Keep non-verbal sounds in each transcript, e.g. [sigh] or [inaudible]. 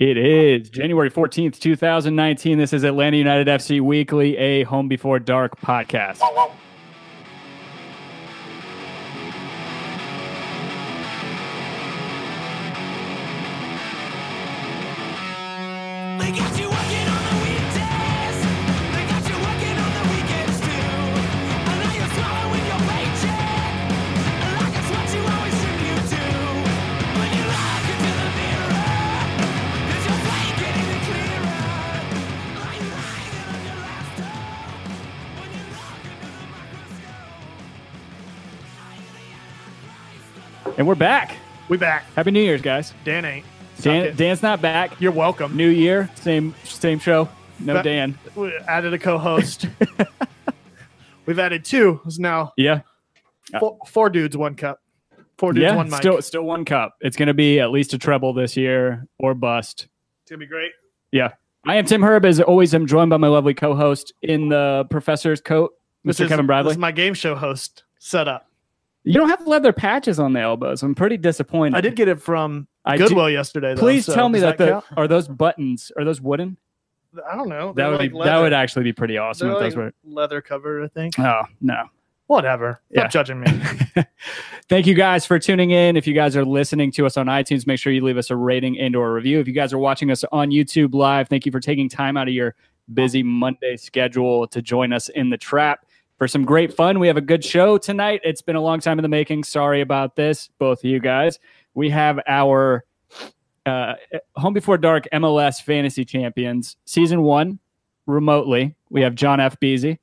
It is January 14th, 2019. This is Atlanta United FC Weekly, a Home Before Dark podcast. They And we're back. We back. Happy New Year's, guys. Dan ain't. Dan, it. Dan's not back. You're welcome. New year, same same show. No But- Dan. We added a co-host. [laughs] We've added two. It's now Yeah. four, four dudes, one cup. Four dudes, yeah. one mic. Still still one cup. It's gonna be at least a treble this year or bust. it's gonna be great. Yeah. I am Tim Herb. As always, I'm joined by my lovely co-host in the professor's coat, This Mr. is- Kevin Bradley. This is my game show host setup. You don't have leather patches on the elbows. I'm pretty disappointed. I did get it from I do- Goodwill yesterday. Though, Please so tell me does that, the are those buttons are those wooden? I don't know. That They're would like be, leather. that would actually be pretty awesome They're if those like were. leather covered. I think. Oh no. Whatever. Yeah. Stop judging me. [laughs] Thank you guys for tuning in. If you guys are listening to us on iTunes, make sure you leave us a rating and or a review. If you guys are watching us on YouTube live, thank you for taking time out of your busy Monday schedule to join us in the trap for some great fun. We have a good show tonight. It's been a long time in the making. Sorry about this, both of you guys. We have our uh, Home Before Dark MLS Fantasy Champions Season 1 remotely. We have John F. Beasy.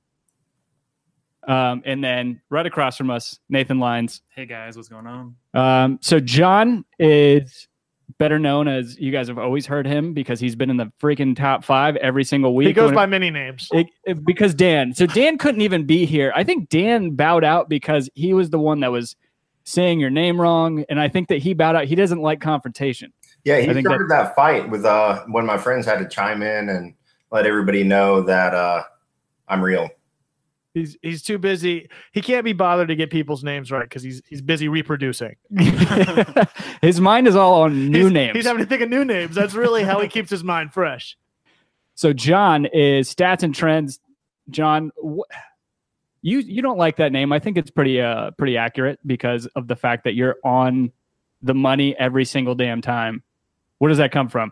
Um, and then right across from us, Nathan Lines. Hey guys, what's going on? Um, so John is better known as you guys have always heard him because he's been in the freaking top five every single week. he goes When- by many names. it, it- because Dan. So Dan couldn't even be here. I think Dan bowed out because he was the one that was saying your name wrong, and I think that he bowed out. He doesn't like confrontation. Yeah, he I think started that, fight with uh one of my friends had to chime in and let everybody know that uh I'm real. He's he's too busy. He can't be bothered to get people's names right because he's he's busy reproducing. [laughs] his mind is all on new he's, names. He's having to think of new names. That's really how he keeps his mind fresh. So John is stats and trends. John, wh- you you don't like that name. I think it's pretty uh pretty accurate because of the fact that you're on the money every single damn time. Where does that come from?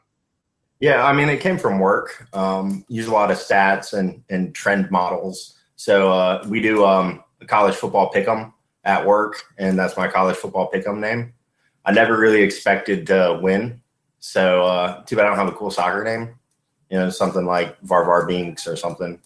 Yeah, I mean it came from work. Um use a lot of stats and and trend models. So uh we do um a college football pick'em at work and that's my college football pick'em name. I never really expected to win. So uh too bad I don't have a cool soccer name. You know, something like Varvar Binks or something.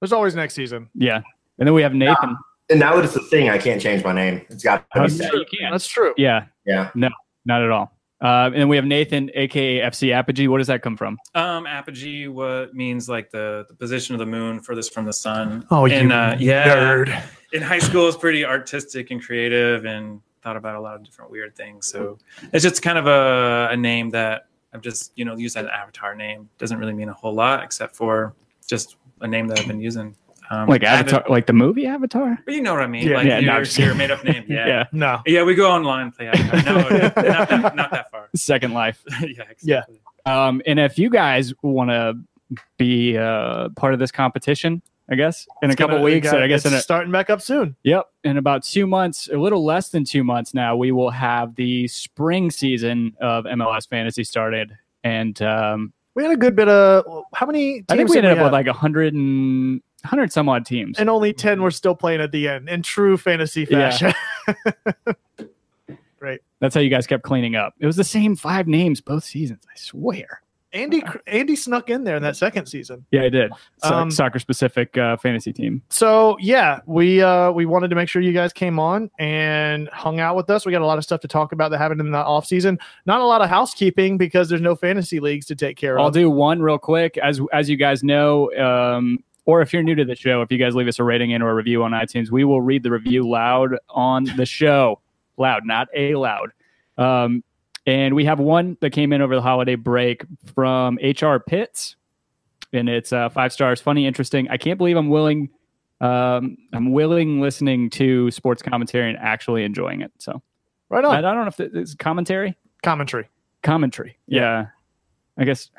There's always next season. Yeah, and then we have Nathan. And now that it's a thing, I can't change my name. It's got to Oh, be yeah, set. you can. That's true. Yeah, Yeah. No, not at all. Uh, and then we have Nathan, aka FC Apogee. What does that come from? Um, apogee, what means like the, the position of the moon furthest from the sun. Oh, and, you uh, yeah, nerd. in high school, it's pretty artistic and creative, and thought about a lot of different weird things. So it's just kind of a, a name that I've just you know used as an avatar name. Doesn't really mean a whole lot except for just a name that I've been using. Um, Like I haven't- Avatar, like the movie Avatar. But you know what I mean? Yeah. like Yeah, no, your, I'm your made up name. [laughs] Yeah. Yeah. yeah. We go online and play Avatar. No, not that, not that far. [laughs] Second Life. [laughs] yeah, exactly. Um, and if you guys want to be uh, part of this competition, I guess in a It's couple gonna- we weeks, got- I guess it's in a, starting back up soon. Yep. In about two months, a little less than two months now, we will have the spring season of MLS Fantasy started. And um, We had a good bit of how many? Teams I think we did ended up have? with like a hundred and hundred some odd teams. and only ten were still playing at the end in true fantasy Yeah. fashion. [laughs] That's how you guys kept cleaning up. It was the same five names both seasons. I swear. Andy Andy snuck in there in that second season. Yeah, I did. So, Um, soccer specific uh, fantasy team. So yeah, we uh we wanted to make sure you guys came on and hung out with us. We got a lot of stuff to talk about that happened in the off season. Not a lot of housekeeping because there's no fantasy leagues to take care of. I'll do one real quick. As as you guys know, um, or if you're new to the show, if you guys leave us a rating and or a review on iTunes, we will read the review loud on the show. loud, not a loud. Um, and we have one that came in over the holiday break from HR Pitts, and it's uh, five stars. Funny, interesting. I can't believe I'm willing. Um, I'm willing listening to sports commentary and actually enjoying it. So Right I, I don't know if it's commentary, Commentary. commentary. Yeah. I guess.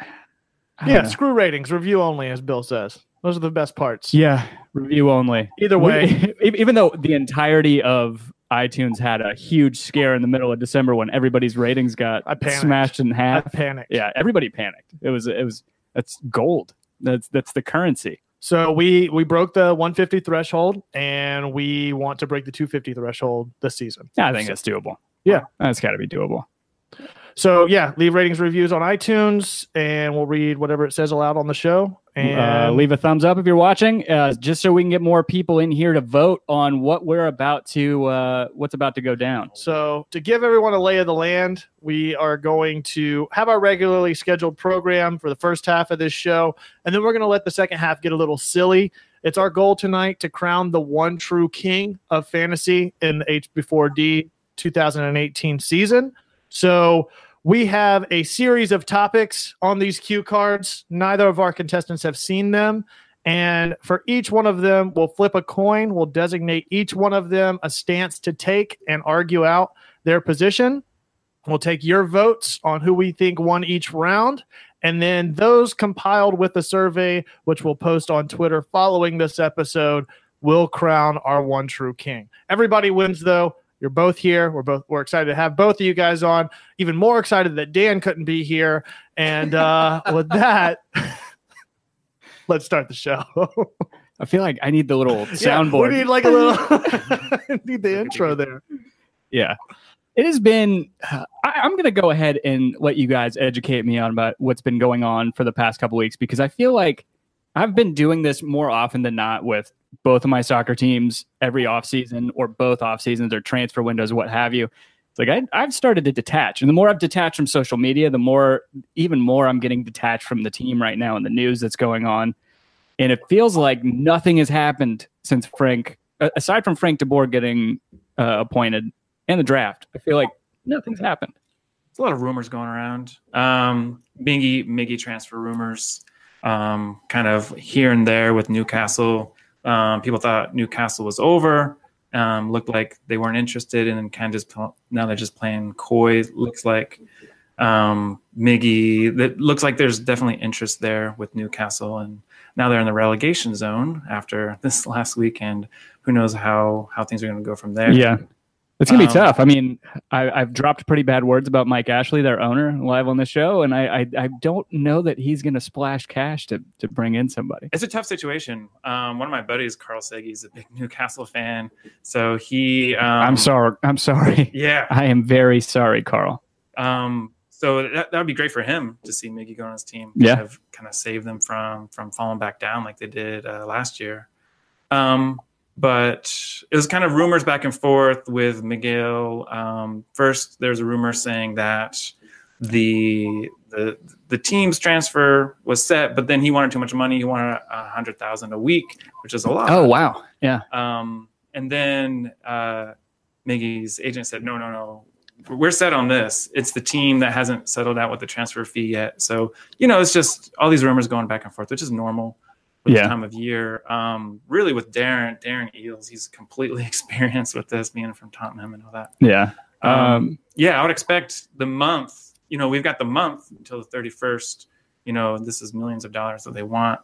I Yeah, know. screw ratings, review only, as Bill says. Those are the best parts. Yeah, review only. Either way, [laughs] even though the entirety of iTunes had a huge scare in the middle of December when everybody's ratings got smashed in I half. panicked. Yeah, everybody panicked. It was it was that's gold. That's that's the currency. So we we broke the 150 threshold, and we want to break the 250 threshold this season. Yeah, I think that's doable. Yeah. that's got to be doable. So yeah, leave ratings, reviews on iTunes, and we'll read whatever it says aloud on the show. And uh, leave a thumbs up if you're watching, uh, just so we can get more people in here to vote on what we're about to uh, what's about to go down. So, to give everyone a lay of the land, we are going to have our regularly scheduled program for the first half of this show, and then we're going to let the second half get a little silly. It's our goal tonight to crown the one true king of fantasy in the HB4D 2018 season. So, we have a series of topics on these cue cards. Neither of our contestants have seen them. And for each one of them, we'll flip a coin. We'll designate each one of them a stance to take and argue out their position. We'll take your votes on who we think won each round. And then those compiled with the survey, which we'll post on Twitter following this episode, will crown our one true king. Everybody wins, though. You're both here. We're both we're excited to have both of you guys on. Even more excited that Dan couldn't be here. And uh, [laughs] with that, [laughs] let's start the show. I feel like I need the little soundboard. we need like a little [laughs] need the intro there. Yeah. It has been. I, I'm going to go ahead and let you guys educate me on about what's been going on for the past couple weeks because I feel like I've been doing this more often than not with both of my soccer teams every offseason or both off seasons or transfer windows, what have you. It's like I, I've started to detach, and the more I've detached from social media, the more, even more, I'm getting detached from the team right now and the news that's going on. And it feels like nothing has happened since Frank, aside from Frank DeBoer getting uh, appointed and the draft. I feel like nothing's happened. There's a lot of rumors going around. Um, Miggy Miggy transfer rumors, um, kind of here and there with Newcastle. Um, people thought Newcastle was over. Um, looked like they weren't interested, and then kind of just now they're just playing coy. Looks like um, Miggy. That looks like there's definitely interest there with Newcastle, and now they're in the relegation zone after [laughs] this last weekend. Who knows how how things are going to go from there? Yeah. It's gonna be Um, tough. I mean, I, I've dropped pretty bad words about Mike Ashley, their owner, live on the show, and I, I, I don't know that he's gonna splash cash to to bring in somebody. It's a tough situation. Um, one of my buddies, Carl Segi, is a big Newcastle fan, so he. Um, I'm sorry. I'm sorry. Yeah. I am very sorry, Carl. Um, so that, that would be great for him to see Miggy go on his team. Yeah. Kind of, kind of save them from from falling back down like they did uh, last year. Um, but it was kind of rumors back and forth with Miguel. Um, first, there's a rumor saying that the the the team's transfer was set, but then he wanted too much money. He wanted a hundred thousand a week, which is a lot. Oh wow. Yeah. Um, and then uh, Miggy's agent said, no, no, no, we're set on this. It's the team that hasn't settled out with the transfer fee yet. So, you know, it's just all these rumors going back and forth, which is normal with Yeah. the time of year. Um, really with Darren, Darren Eales, he's completely [laughs] experienced with this being from Tottenham and all that. Yeah. Um, Um, yeah, I would expect the month, you know, we've got the month until the 31st. You know, this is millions of dollars that they want.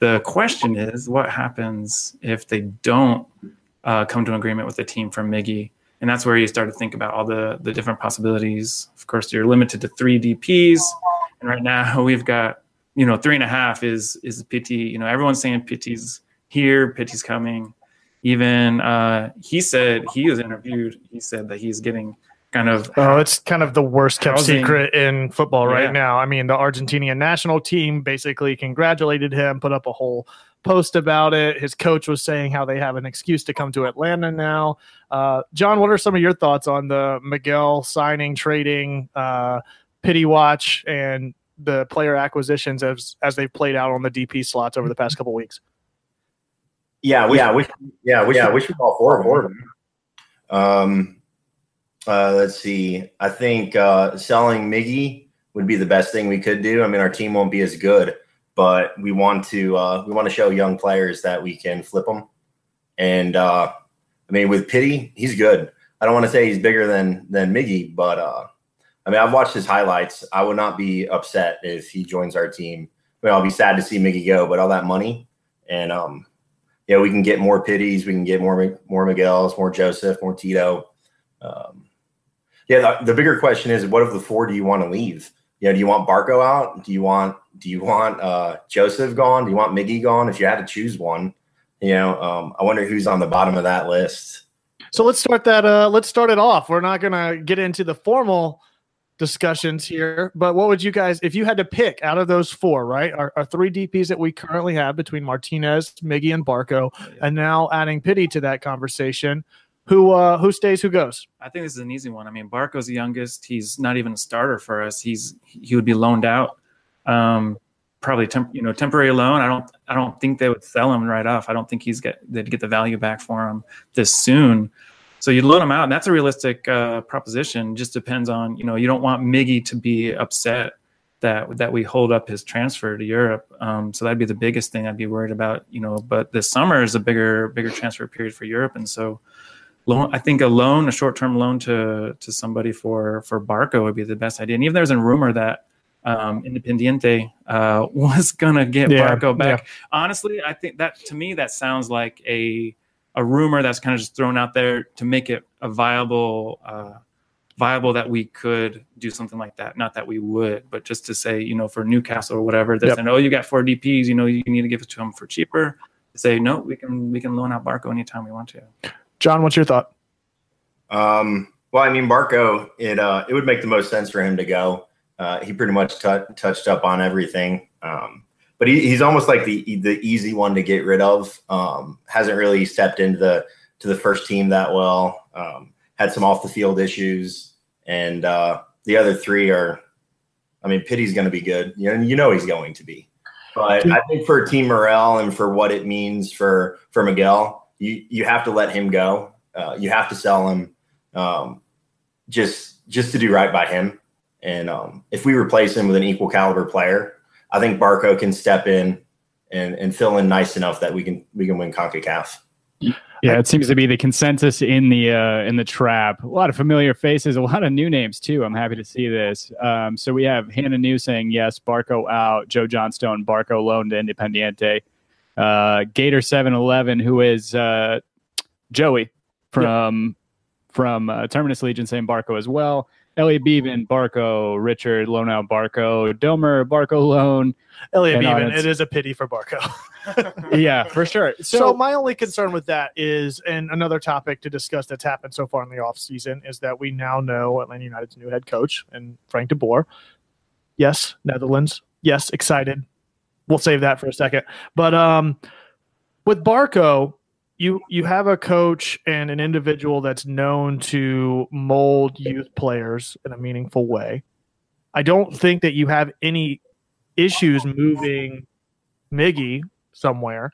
The question is, what happens if they don't uh, come to an agreement with the team from Miggy? And that's where you start to think about all the, the different possibilities. Of course, you're limited to three DPs. And right now [laughs] we've got, you know, three and a half is is Pity. You know, everyone's saying Pity's here, Pity's coming. Even uh, he said he was interviewed. He said that he's getting kind of Oh, it's kind of the worst kept Housing. secret in football right Yeah. now. I mean, the Argentinian national team basically congratulated him, put up a whole post about it. His coach was saying how they have an excuse to come to Atlanta now. Uh, John, what are some of your thoughts on the Miguel signing, trading, uh, pity watch, and the player acquisitions as as they've played out on the DP slots over the past couple weeks? Yeah, we, yeah, we, yeah, we, yeah, we should call four of them. Um, uh, let's see. I think uh, selling Miggy would be the best thing we could do. I mean, our team won't be as good, but we want to uh, we want to show young players that we can flip them. And uh, I mean, with Pity, he's good. I don't want to say he's bigger than than Miggy, but uh, I mean, I've watched his highlights. I would not be upset if he joins our team. I mean, I'll be sad to see Miggy go, but all that money and um, yeah, we can get more Pitties, we can get more more Miguel's, more Josef, more Tito. Um, yeah, the, the bigger question is, what of the four do you want to leave? You know, do you want Barco out? Do you want do you want uh, Josef gone? Do you want Miggy gone? If you had to choose one, you know, um, I wonder who's on the bottom of that list. So let's start that. Uh, let's start it off. We're not gonna get into the formal discussions here, but what would you guys, if you had to pick out of those four, right? Our, our three DPS that we currently have between Martinez, Miggy, and Barco, and now adding Pity to that conversation, who uh, who stays, who goes? I think this is an easy one. I mean, Barco's the youngest. He's not even a starter for us. He's he would be loaned out, um, probably temp, you know temporary loan. I don't I don't think they would sell him right off. I don't think he's get they'd get the value back for him this soon. So you'd loan him out, and that's a realistic uh, proposition. Just depends on you know you don't want Miggy to be upset that that we hold up his transfer to Europe. Um, so that'd be the biggest thing I'd be worried about. You know, but this summer is a bigger bigger transfer period for Europe, and so loan. I think a loan, a short term loan to to somebody for for Barco would be the best idea. And even there's a rumor that um, Independiente uh, [laughs] was gonna get Yeah, Barco back. Honestly, I think that to me that sounds like a a rumor that's kind of just thrown out there to make it a viable uh, viable that we could do something like that. Not that we would, but just to say, you know, for Newcastle or whatever, they're Yep. saying, oh, you got four DPS, you know, you need to give it to them for cheaper. Say no, we can we can loan out Barco anytime we want to. John, what's your thought? Um, well, I mean, Barco, it uh, it would make the most sense for him to go. Uh, he pretty much tou touched up on everything, um, but he, he's almost like the the easy one to get rid of. Um, hasn't really stepped into the to the first team that well. Um, had some off the field issues, and uh, the other three are. I mean, Pity's going to be good. You know, you know he's going to be. But I think for team morale and for what it means for for Miguel, you you have to let him go. Uh, you have to sell him um, just just to do right by him. And um, if we replace him with an equal caliber player, I think Barco can step in and, and fill in nice enough that we can we can win Concacaf. Yeah, it seems to be the consensus in the uh, in the trap. A lot of familiar faces, a lot of new names too. I'm happy to see this. Um, so we have Hannah New saying yes, Barco out, Joe Johnstone, Barco loaned to Independiente, uh, Gator Seven Eleven, who is uh, Joey from from uh, Terminus Legion, saying Barco as well. Elliot Beevan, Barco, Richard, loan out Barco, Domer, Barco loan. Elliot And, Beeman, it is a pity for Barco. [laughs] [laughs] Yeah, for sure. So, So, my only concern with that is, and another topic to discuss that's happened so far in the offseason is that we now know Atlanta United's new head coach and Frank de Boer. Yes, Netherlands. Yes, excited. We'll save that for a second. But um, with Barco, you you have a coach and an individual that's known to mold youth players in a meaningful way. I don't think that you have any issues moving Miggy somewhere.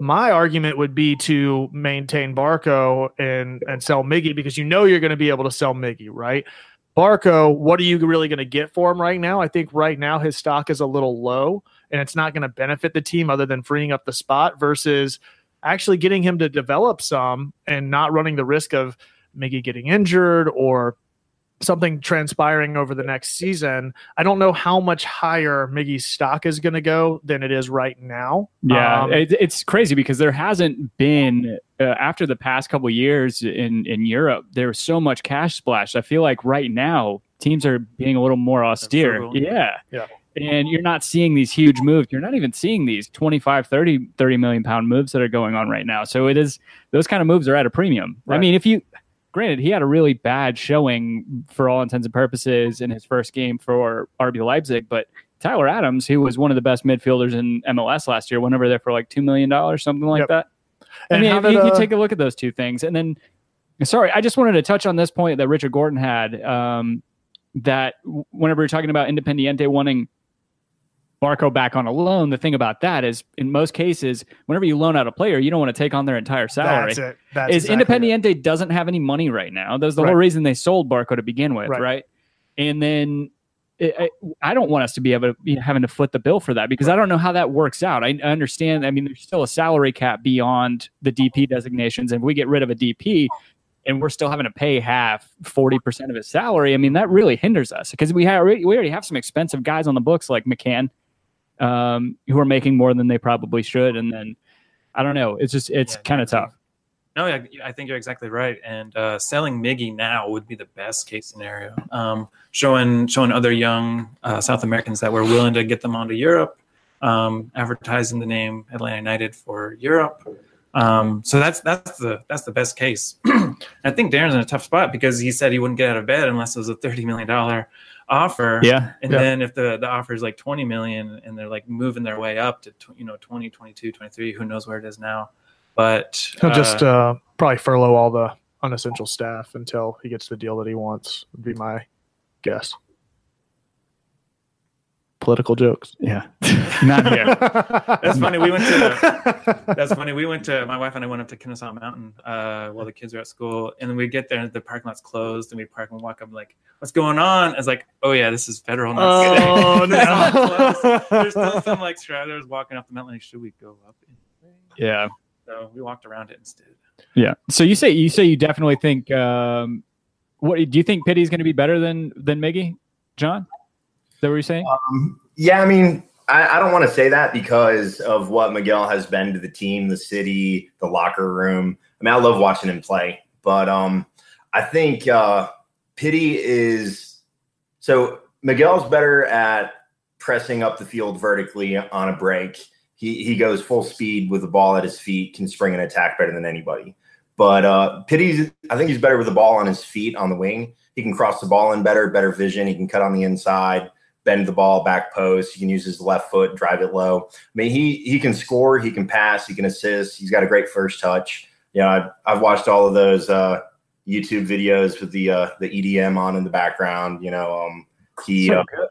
My argument would be to maintain Barco and and sell Miggy because you know you're going to be able to sell Miggy, right? Barco, what are you really going to get for him right now? I think right now his stock is a little low and it's not going to benefit the team other than freeing up the spot versus actually getting him to develop some and not running the risk of Miggy getting injured or something transpiring over the next season. I don't know how much higher Miggy's stock is going to go than it is right now. Yeah, Um, it, it's crazy because there hasn't been uh, after the past couple years in in Europe. There was so much cash splash. I feel like right now teams are being a little more austere. frugal. Yeah, Yeah. And you're not seeing these huge moves. You're not even seeing these 25, 30, 30 million pound moves that are going on right now. So it is those kind of moves are at a premium. I mean, if you granted he had a really bad showing for all intents and purposes in his first game for RB Leipzig, but Tyler Adams, who was one of the best midfielders in MLS last year, went over there for like two million dollars, something like Yep. that. I mean, if did, you, you uh, take a look at those two things, and then, sorry, I just wanted to touch on this point that Richard Gordon had. Um, that whenever you're talking about Independiente wanting Barco back on a loan, the thing about that is, in most cases, whenever you loan out a player, you don't want to take on their entire salary That's it. That's is exactly it. Independiente doesn't have any money right now. That's the whole reason they sold Barco to begin with, Right. right? And then it, I, I don't want us to be able to be having to foot the bill for that because I don't know how that works out. I, I understand. I mean, there's still a salary cap beyond the DP designations, and if we get rid of a DP, and we're still having to pay half 40% of his salary. I mean, that really hinders us because we have we already have some expensive guys on the books like McCann um, who are making more than they probably should. And then I don't know. It's just it's Yeah, kind of tough. No, I, I think you're exactly right. And uh, selling Miggy now would be the best case scenario. Um, showing showing other young uh, South Americans that we're willing to get them onto Europe, um, advertising the name Atlanta United for Europe. Um, so that's that's the that's the best case. [clears throat] I think Darren's in a tough spot because he said he wouldn't get out of bed unless it was a thirty million dollar offer. Yeah. And Yeah. then if the, the offer is like 20 million and they're like moving their way up to, tw- you know, 20, 22, 23, who knows where it is now. But He'll just uh, uh, probably furlough all the unessential staff until he gets the deal that he wants. Would be my guess. Political jokes. Yeah. [laughs] Not here. that's funny. We went to, [laughs] that's funny. We went to, my wife and I went up to Kennesaw Mountain uh, while the kids were at school. And then we get there and the parking lot's closed and we park and walk up like, what's going on? It's like, oh yeah, this is federal. not. Oh, no. [laughs] There's still some like stragglers walking up the mountain. Like, should we go up? yeah. So we walked around it instead. Yeah. So you say you say you definitely think um what do you think Pity's going to be better than than Miggy? John? That what you're saying? Um, yeah, I mean, I, I don't want to say that because of what Miguel has been to the team, the city, the locker room. I mean, I love watching him play, but um, I think uh, Pity is so Miguel's better at pressing up the field vertically on a break. He he goes full speed with the ball at his feet, can spring an attack better than anybody. But uh, Pity's, I think he's better with the ball on his feet on the wing. He can cross the ball in better, better vision. He can cut on the inside bend the ball back post. He can use his left foot, drive it low. I mean, he he can score, he can pass, he can assist. He's got a great first touch. You know, I've, I've watched all of those uh, YouTube videos with the uh, the EDM on in the background. You know, um, he So uh,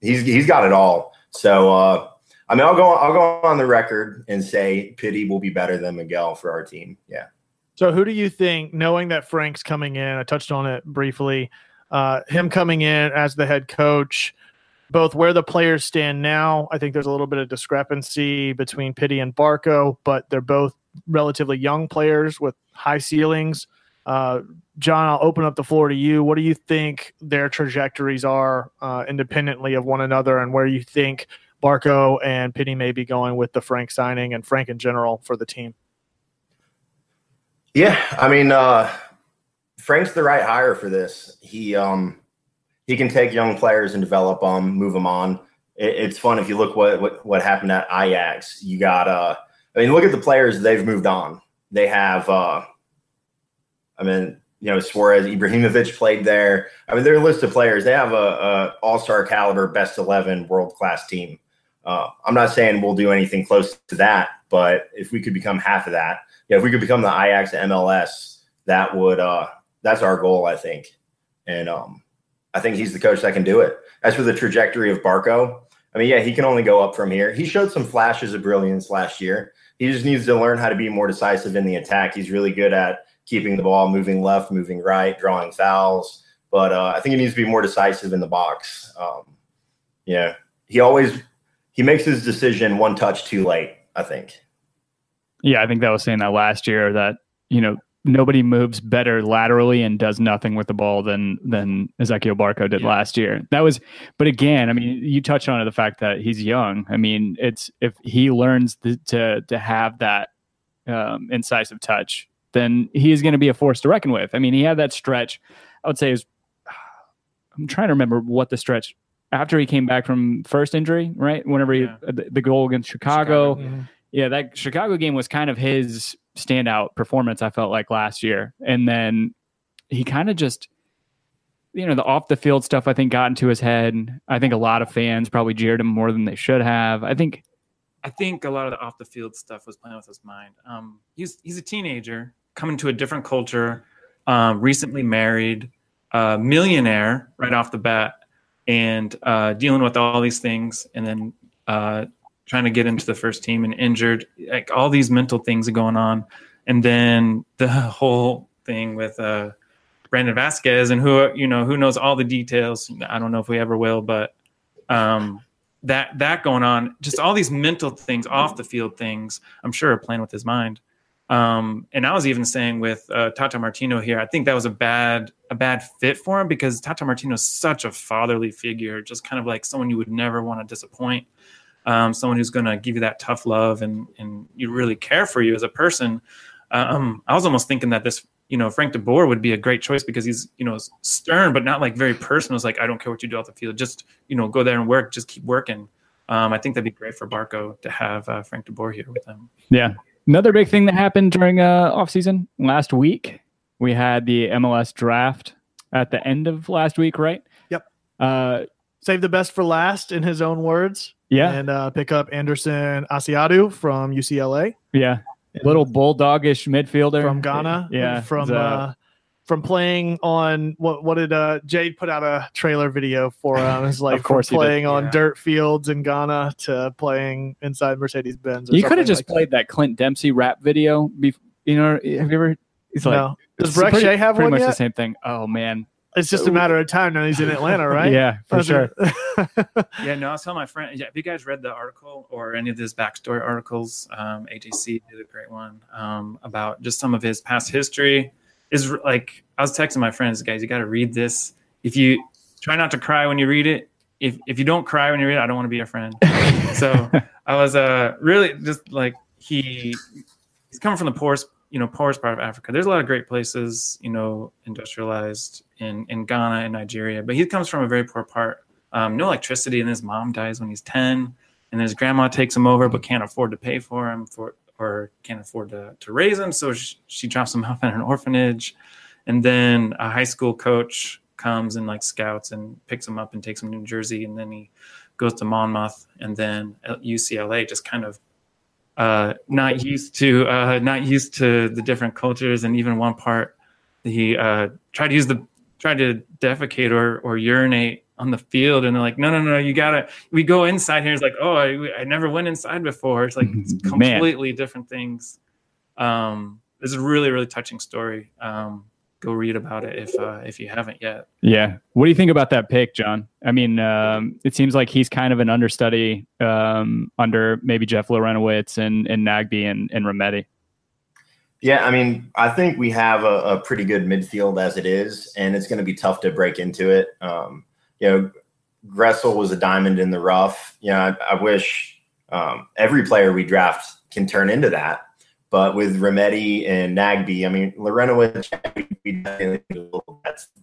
he's he's got it all. So uh, I mean, I'll go I'll go on the record and say Pity will be better than Miguel for our team. Yeah. So, who do you think, knowing that Frank's coming in, I touched on it briefly, uh, him coming in as the head coach, both where the players stand now, I think there's a little bit of discrepancy between Pity and Barco, but they're both relatively young players with high ceilings. Uh, John, I'll open up the floor to you. What do you think their trajectories are uh, independently of one another, and where you think Barco and Pity may be going with the Frank signing and Frank in general for the team? Yeah, I mean, uh, Frank's the right hire for this. He um, he can take young players and develop them, move them on. It, it's fun if you look what, what what happened at Ajax. You got uh, I mean, look at the players they've moved on. They have, uh, I mean, you know, Suarez, Ibrahimovic played there. I mean, they're a list of players. They have a, a all star caliber, best eleven, world class team. Uh, I'm not saying we'll do anything close to that, but if we could become half of that, yeah, if we could become the Ajax MLS, that would uh that's our goal, I think. And um I think he's the coach that can do it. As for the trajectory of Barco, I mean, yeah, he can only go up from here. He showed some flashes of brilliance last year. He just needs to learn how to be more decisive in the attack. He's really good at keeping the ball moving left, moving right, drawing fouls. But uh, I think he needs to be more decisive in the box. Um, yeah, he always he makes his decision one touch too late. I think. Yeah, I think that was saying that last year that, you know, nobody moves better laterally and does nothing with the ball than than Ezekiel Barco did Yeah. last year. That was but again, I mean, you touch on it, the fact that he's young. I mean, it's if he learns th- to to have that um, incisive touch, then he is going to be a force to reckon with. I mean, he had that stretch. I would say is [sighs] I'm trying to remember what the stretch after he came back from first injury, right? Whenever he Yeah. the, the goal against Chicago, Chicago. yeah, that Chicago game was kind of his standout performance. I felt like last year, and then he kind of just, you know, the off the field stuff. I think got into his head. I think a lot of fans probably jeered him more than they should have. I think, I think a lot of the off the field stuff was playing with his mind. Um, he's he's a teenager coming to a different culture, um, recently married, uh, millionaire right off the bat, and uh, dealing with all these things, and then uh, trying to get into the first team and injured. Like all these mental things are going on, and then the whole thing with uh, Brandon Vazquez and who you know who knows all the details. I don't know if we ever will, but. Um, that that going on, just all these mental things, off the field things, I'm sure are playing with his mind. Um, and I was even saying with uh, Tata Martino here, I think that was a bad a bad fit for him because Tata Martino is such a fatherly figure, just kind of like someone you would never want to disappoint, um, someone who's going to give you that tough love and and you really care for you as a person. Um, I was almost thinking that this, you know, Frank De Boer would be a great choice because he's, you know, stern but not like very personal. It's like I don't care what you do off the field, just you know, go there and work, just keep working. Um, I think that'd be great for Barco to have uh, Frank De Boer here with him. Yeah. Another big thing that happened during uh, offseason last week, we had the MLS draft at the end of last week, right? Yep. Uh, Save the best for last, in his own words, yeah. and uh, pick up Anderson Asiedu from UCLA. yeah. Little bulldogish midfielder from Ghana. Yeah. From uh, from playing on what what did uh Jade put out a trailer video for him? It's [laughs] like Of course he from did, playing on dirt fields in Ghana to playing inside Mercedes Benz. you could have just played that Clint Dempsey rap video. Bef- you know, have you ever? He's like, no. Does Brek Shea have pretty one Pretty much the same thing. Oh man, It's just a matter of time now. He's in Atlanta, [laughs] right? Yeah, for That's sure. [laughs] Yeah, no, I was telling my friend. Yeah, have you guys read the article or any of his backstory articles? Um, AJC did a great one um, about just some of his past history. Is like I was texting my friends, guys, you got to read this. If you try not to cry when you read it, if if you don't cry when you read it, I don't want to be your friend. [laughs] so I was uh really just like he he's coming from the poorest you know poorest part of Africa. There's a lot of great places you know industrialized in in Ghana and Nigeria, but he comes from a very poor part. Um, no electricity, and his mom dies when he's ten, and his grandma takes him over but can't afford to pay for him for or can't afford to to raise him, so she, she drops him [laughs] off at an orphanage, and then a high school coach comes and like scouts and picks him up and takes him to New Jersey, and then he goes to Monmouth, and then UCLA just kind of uh, not used to uh, not used to the different cultures, and even one part he uh, tried to use the tried to defecate or or urinate on the field, and they're like, no, no, no, you gotta. We go inside here. It's like, oh, I, I never went inside before. It's like it's Man. completely different things. Um, it's a really really touching story. Um, go read about it if uh, if you haven't yet. Yeah. What do you think about that pick, John? I mean, um, it seems like he's kind of an understudy um, under maybe Jeff Larentowicz and, and Nagbe and, and Remedi. Yeah, I mean, I think we have a, a pretty good midfield as it is, and it's going to be tough to break into it. Um, you know, Gressel was a diamond in the rough. You know, I, I wish um, every player we draft can turn into that. But with Remedi and Nagbe, I mean, Larentowicz,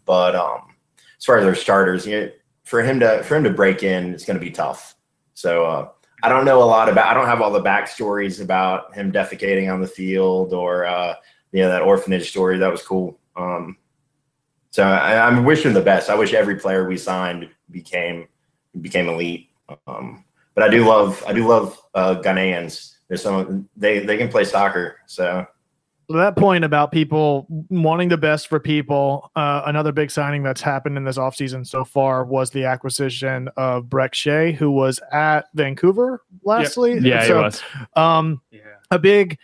but um, as far as our starters, you know, for him to for him to break in, it's going to be tough. So uh, I don't know a lot about. I don't have all the backstories about him defecating on the field or uh, you know that orphanage story. That was cool. Um, so I, I'm wishing the best. I wish every player we signed became became elite. Um, but I do love I do love uh, Ghanaians. There's some they they can play soccer. So that point about people wanting the best for people, uh, another big signing that's happened in this offseason so far was the acquisition of Brek Shea, who was at Vancouver lastly. Yeah, so, he was. Um, Yeah. a big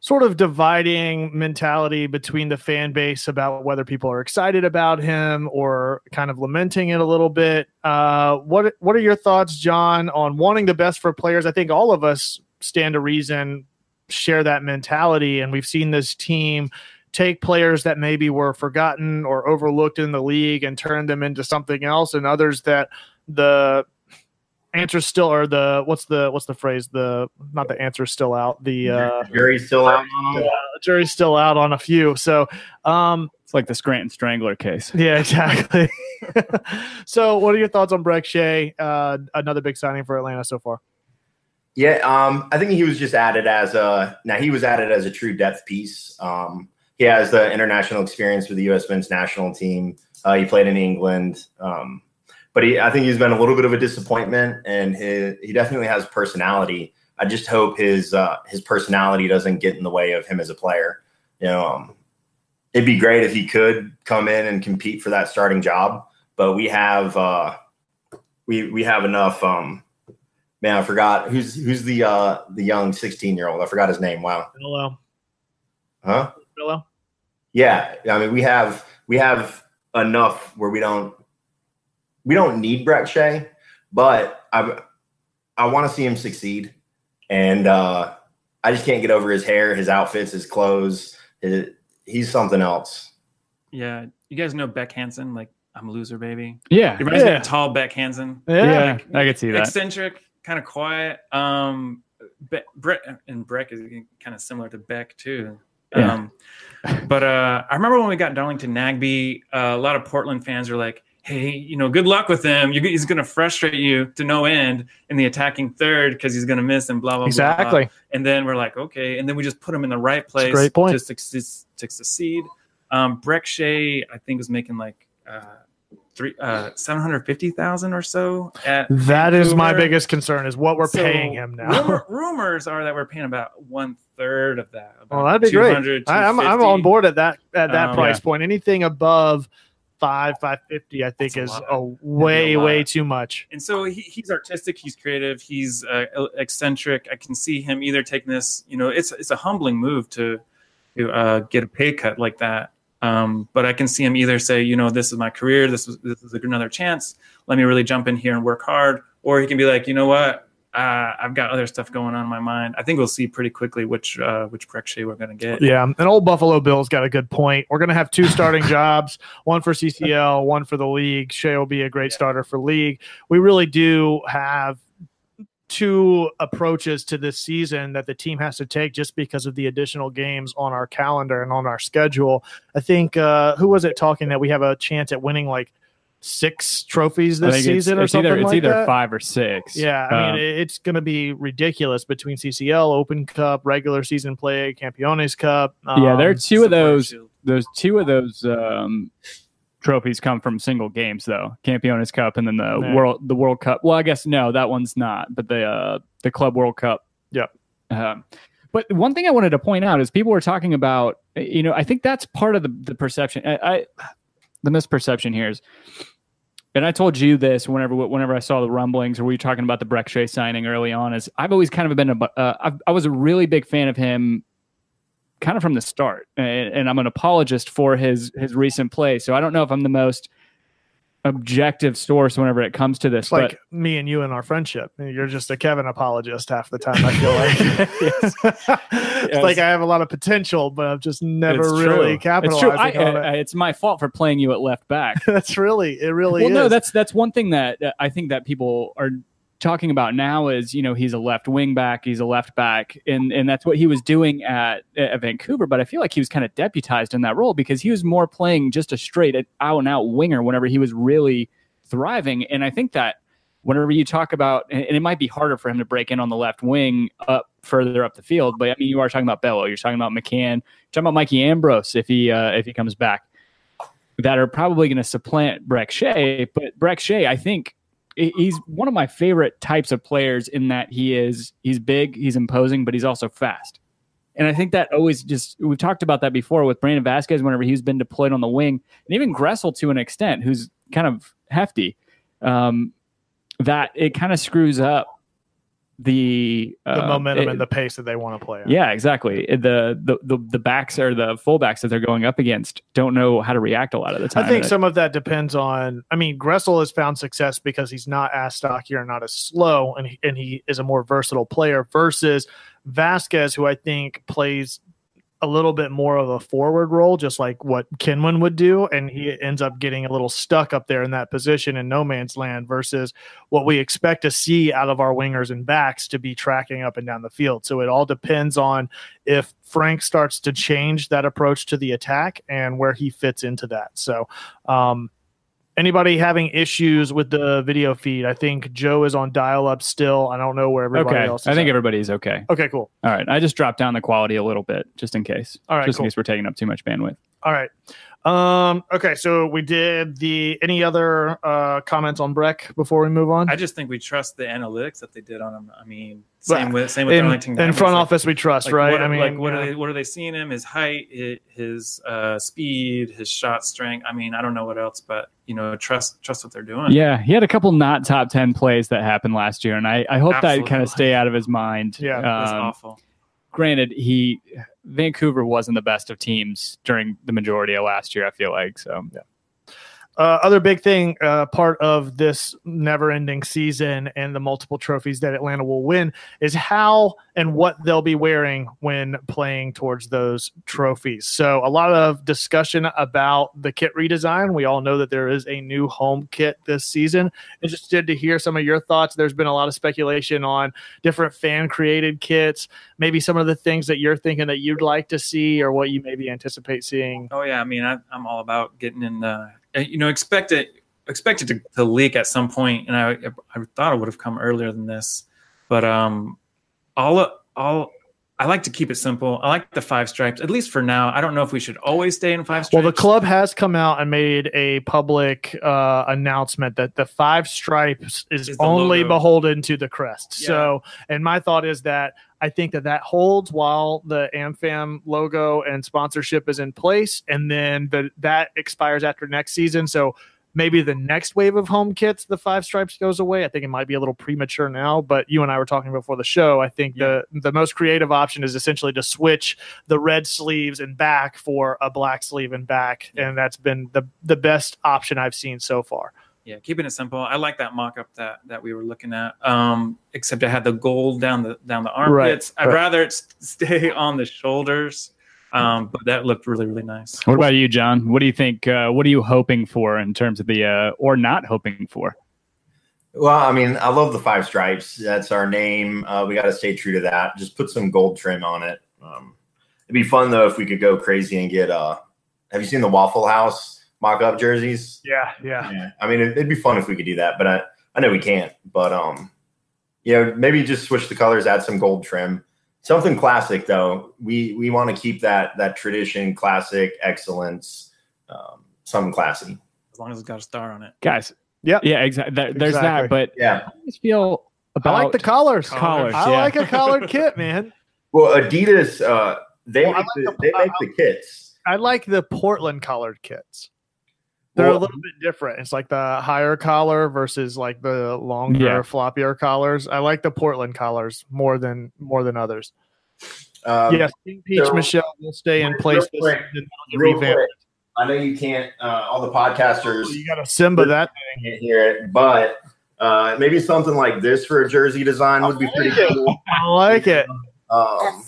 sort of dividing mentality between the fan base about whether people are excited about him or kind of lamenting it a little bit. Uh, what what are your thoughts, John, on wanting the best for players? I think all of us stand to reason share that mentality, and we've seen this team take players that maybe were forgotten or overlooked in the league and turn them into something else, and others that the answer's still or the what's the what's the phrase? The not the answer's still out. The uh jury's still out on uh, jury's still out on a few. So um It's like the Scranton Strangler case. yeah exactly. [laughs] So what are your thoughts on Brek Shea uh another big signing for Atlanta so far Yeah, um, I think he was just added as a now he was added as a true depth piece. Um, he has the international experience with the U.S. men's national team. Uh, he played in England, um, but he, I think he's been a little bit of a disappointment, and he, he definitely has personality. I just hope his uh, his personality doesn't get in the way of him as a player. You know, um, it'd be great if he could come in and compete for that starting job, but we have uh, we we have enough. Man, I forgot who's who's the uh the young 16 year old. I forgot his name. Wow. hello Huh? hello Yeah. I mean, we have we have enough where we don't we don't need Brett Shea, but I I want to see him succeed. And uh I just can't get over his hair, his outfits, his clothes. His, he's something else. Yeah, you guys know Beck Hansen, like I'm a loser, baby. Yeah. He reminds me Yeah. of tall Beck Hansen. Yeah. Yeah, I could see that. eccentric, kind of quiet. Um, Be- Brett and Brek is kind of similar to Beck too. Yeah. Um, but uh, I remember when we got Darlington Nagbe, uh, a lot of Portland fans were like, "Hey, you know, good luck with him. You, he's going to frustrate you to no end in the attacking third because he's going to miss and blah blah blah." Exactly. And then we're like, okay. And then we just put him in the right place great point. to, suc- to succeed. Um, Brek Shea, I think, was making like uh, three uh, seven hundred fifty thousand or so. At That is my biggest concern is what we're So, paying him now. rumor- [laughs] rumors are that we're paying about one third of that. about Well, that'd be great. I, I'm, I'm on board at that at that Um, price yeah. point. Anything above five five fifty, I think, That's is lot. a way lot. way too much. and so he, he's artistic he's creative he's uh, eccentric i can see him either taking this you know it's it's a humbling move to to uh, get a pay cut like that um, but i can see him either say you know this is my career this is this is another chance let me really jump in here and work hard or he can be like you know what uh, I've got other stuff going on in my mind. I think we'll see pretty quickly which uh, which Shea we're going to get. Yeah, and old Buffalo Bills got a good point. We're going to have two starting [laughs] jobs, one for CCL, one for the league. Shea will be a great Yeah. starter for league. We really do have two approaches to this season that the team has to take just because of the additional games on our calendar and on our schedule. I think uh, who was it talking that we have a chance at winning like six trophies this think it's, season or it's something either it's like either that? five or six. Yeah, I Um, mean it's going to be ridiculous between CCL, Open Cup, regular season play, Campeones Cup. yeah, there are um, two of those. Those two of those um, trophies come from single games, though. Campeones Cup and then the Yeah. world the World Cup. Well, I guess no, that one's not. But the uh, the Club World Cup. Yep. Um, but one thing I wanted to point out is people were talking about. You know, I think that's part of the the perception. I, I the misperception here is. And I told you this whenever whenever I saw the rumblings, or we were talking about the Brek Shea signing early on. Is I've always kind of been a uh, I've, I was a really big fan of him kind of from the start, and, and I'm an apologist for his his recent play. So I don't know if I'm the most objective source whenever it comes to this. It's like me and you and our friendship. You're just a Kevin apologist half the time. I feel like [laughs] [laughs] it's like I have a lot of potential, but I've just never It's really it's true. capitalized. I, on it. I, it's my fault for playing you at left back. [laughs] that's really it. Really well, is. no, that's that's one thing that that I think that people are talking about now is you know he's a left wing back, he's a left back, and and that's what he was doing at, at Vancouver. But I feel like he was kind of deputized in that role because he was more playing just a straight out and out winger whenever he was really thriving. And I think that whenever you talk about, and it might be harder for him to break in on the left wing up further up the field, but I mean you are talking about Bello, you're talking about McCann, you're talking about Mikey Ambrose if he uh, if he comes back that are probably going to supplant Brek Shea. But Brek Shea, I think he's one of my favorite types of players in that he is he's big, he's imposing, but he's also fast. And I think that always just we've talked about that before with Brandon Vazquez whenever he's been deployed on the wing, and even Gressel to an extent, who's kind of hefty. Um, that it kind of screws up the the uh, momentum it- and the pace that they want to play. At. yeah, exactly. The, the the the backs or the fullbacks that they're going up against don't know how to react a lot of the time. I think some of that depends on. I mean, Gressel has found success because he's not as stocky or not as slow, and he, and he is a more versatile player versus Vazquez, who I think plays a little bit more of a forward role, just like what Kenwyne would do, and he ends up getting a little stuck up there in that position in no man's land versus what we expect to see out of our wingers and backs to be tracking up and down the field. So it all depends on if Frank starts to change that approach to the attack and where he fits into that. So, um, anybody having issues with the video feed, I think Joe is on dial up still. I don't know where everybody okay, else is. I think at. everybody's okay. okay, cool. All right, I just dropped down the quality a little bit just in case. All right, just cool. in case we're taking up too much bandwidth. All right. Um, okay, so we did the any other uh comments on Brek before we move on? I just think we trust the analytics that they did on him. I mean, same with same with in, Darlington. in front Like- office we trust, like, right? What, I mean, like what yeah. are they what are they seeing him? His height, his uh, speed, his shot strength. I mean, I don't know what else, but you know, trust trust what they're doing. Yeah, he had a couple not top ten plays that happened last year, and I, I hope that kind of stay out of his mind. Yeah, that's Um, awful. granted, he Vancouver wasn't the best of teams during the majority of last year. I feel like so. Uh, other big thing, uh, part of this never-ending season and the multiple trophies that Atlanta will win is how and what they'll be wearing when playing towards those trophies. So, a lot of discussion about the kit redesign. We all know that there is a new home kit this season. Interested to hear some of your thoughts. There's been a lot of speculation on different fan-created kits, maybe some of the things that you're thinking that you'd like to see, or what you maybe anticipate seeing. Oh yeah, I mean, I, I'm all about getting in the, you know, expect it, expect it to, to leak at some point, and I, I thought it would have come earlier than this, but um, all, all, I like to keep it simple. I like the five stripes, at least for now. I don't know if we should always stay in five stripes. Well, the club has come out and made a public uh, announcement that the five stripes is, Is the only logo. beholden to the crest. Yeah. So, and my thought is that I think that that holds while the AmFam logo and sponsorship is in place, and then the that expires after next season. So. Maybe the next wave of home kits, the five stripes goes away. I think it might be a little premature now, but you and I were talking before the show. I think the the most creative option is essentially to switch the red sleeves and back for a black sleeve and back, and that's been the the best option I've seen so far. Yeah, keeping it simple. I like that mock-up that that we were looking at. Um, except I had the gold down the down the armpits. I'd right. rather it stay [laughs] on the shoulders. Um, but that looked really really nice. What about you, John? What do you think? Uh, what are you hoping for in terms of the, uh, or not hoping for? Well, I mean, I love the five stripes. That's our name. Uh, we got to stay true to that. Just put some gold trim on it. Um, it'd be fun though if we could go crazy and get. Uh, have you seen the Waffle House mock-up jerseys? Yeah, yeah. Yeah. I mean, it'd be fun if we could do that, but I, I know we can't. But um, you know, maybe just switch the colors, add some gold trim, something classic though. We we want to keep that that tradition, classic excellence, um, something classy. As long as it's got a star on it. Guys. Yeah, Yeah, exactly. There's Exactly. that, but Yeah. I just feel I about like the collars. collars. I yeah. like a collared [laughs] kit, man. Well, Adidas, uh, they Well, make like the, the- they make the kits. I like the Portland collared kits. They're a little bit different. It's like the higher collar versus like the longer, Yeah. floppier collars. I like the Portland collars more than more than others. Um, yes, King Peach so- Michelle will stay in place. This quick, season. They'll get Real quick, I know you can't. Uh, all the podcasters You got to Simba [laughs] that. can't hear it, but uh, maybe something like this for a jersey design would be pretty cool. I like it. Um,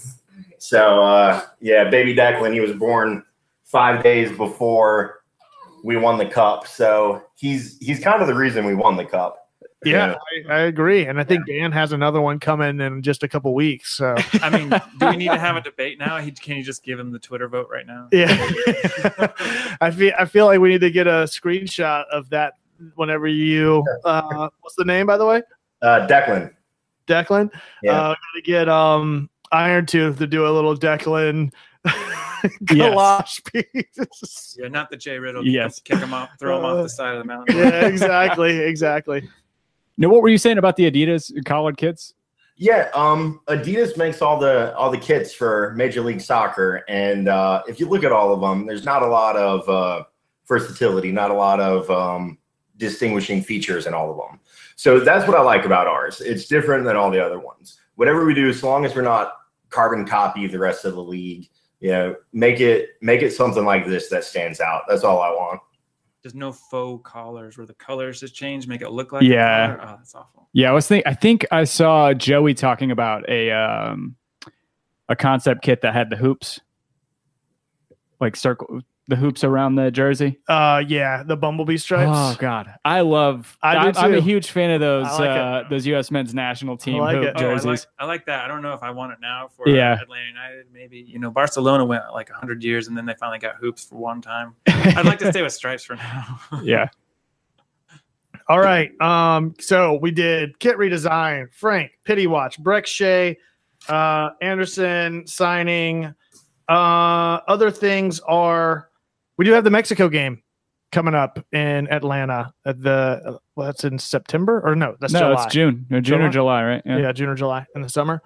so uh, yeah, baby Declan, he was born five days before we won the cup, so he's he's kind of the reason we won the cup. Yeah, I, I agree, and I think Dan has another one coming in just a couple weeks. So [laughs] I mean, do we need to have a debate now? He, can you just give him the Twitter vote right now? yeah, [laughs] I feel I feel like we need to get a screenshot of that whenever you. Uh, what's the name, by the way? Uh, Declan, Declan. Yeah. Uh, gotta get um Iron Tooth to do a little Declan [laughs] Yes. galosh piece. Yeah, not the Jay Riddle. Yes. kick him off, throw him off the side of the mountain. [laughs] yeah, exactly, exactly. Now, what were you saying about the Adidas collared kits? Yeah, um, Adidas makes all the all the kits for Major League Soccer, and uh, if you look at all of them, there's not a lot of uh, versatility, not a lot of um, distinguishing features in all of them. So that's what I like about ours. It's different than all the other ones. Whatever we do, as long as we're not carbon copy of the rest of the league, you know, make it make it something like this that stands out. That's all I want. There's no faux collars where the colors just change, make it look like. Yeah. collar. Oh, that's awful. Yeah, I was think I think I saw Joey talking about a um a concept kit that had the hoops, like circle the hoops around the jersey. Uh, yeah, the bumblebee stripes. Oh God, I love. I do I'm a huge fan of those like uh, those U.S. men's national team like hoop it. Oh, I, like, jerseys. I like that. I don't know if I want it now for Yeah. Atlanta United. Maybe you know Barcelona went like 100 years and then they finally got hoops for one time. I'd like to stay with stripes for now. [laughs] [laughs] yeah, All right. Um, so we did kit redesign, Frank, Pity Watch, Brek Shea, uh, Anderson signing. Uh, other things are we do have the Mexico game coming up in Atlanta at the well, that's in September or no, that's no, July. it's June, no, June or July, right? Yeah. June or July in the summer.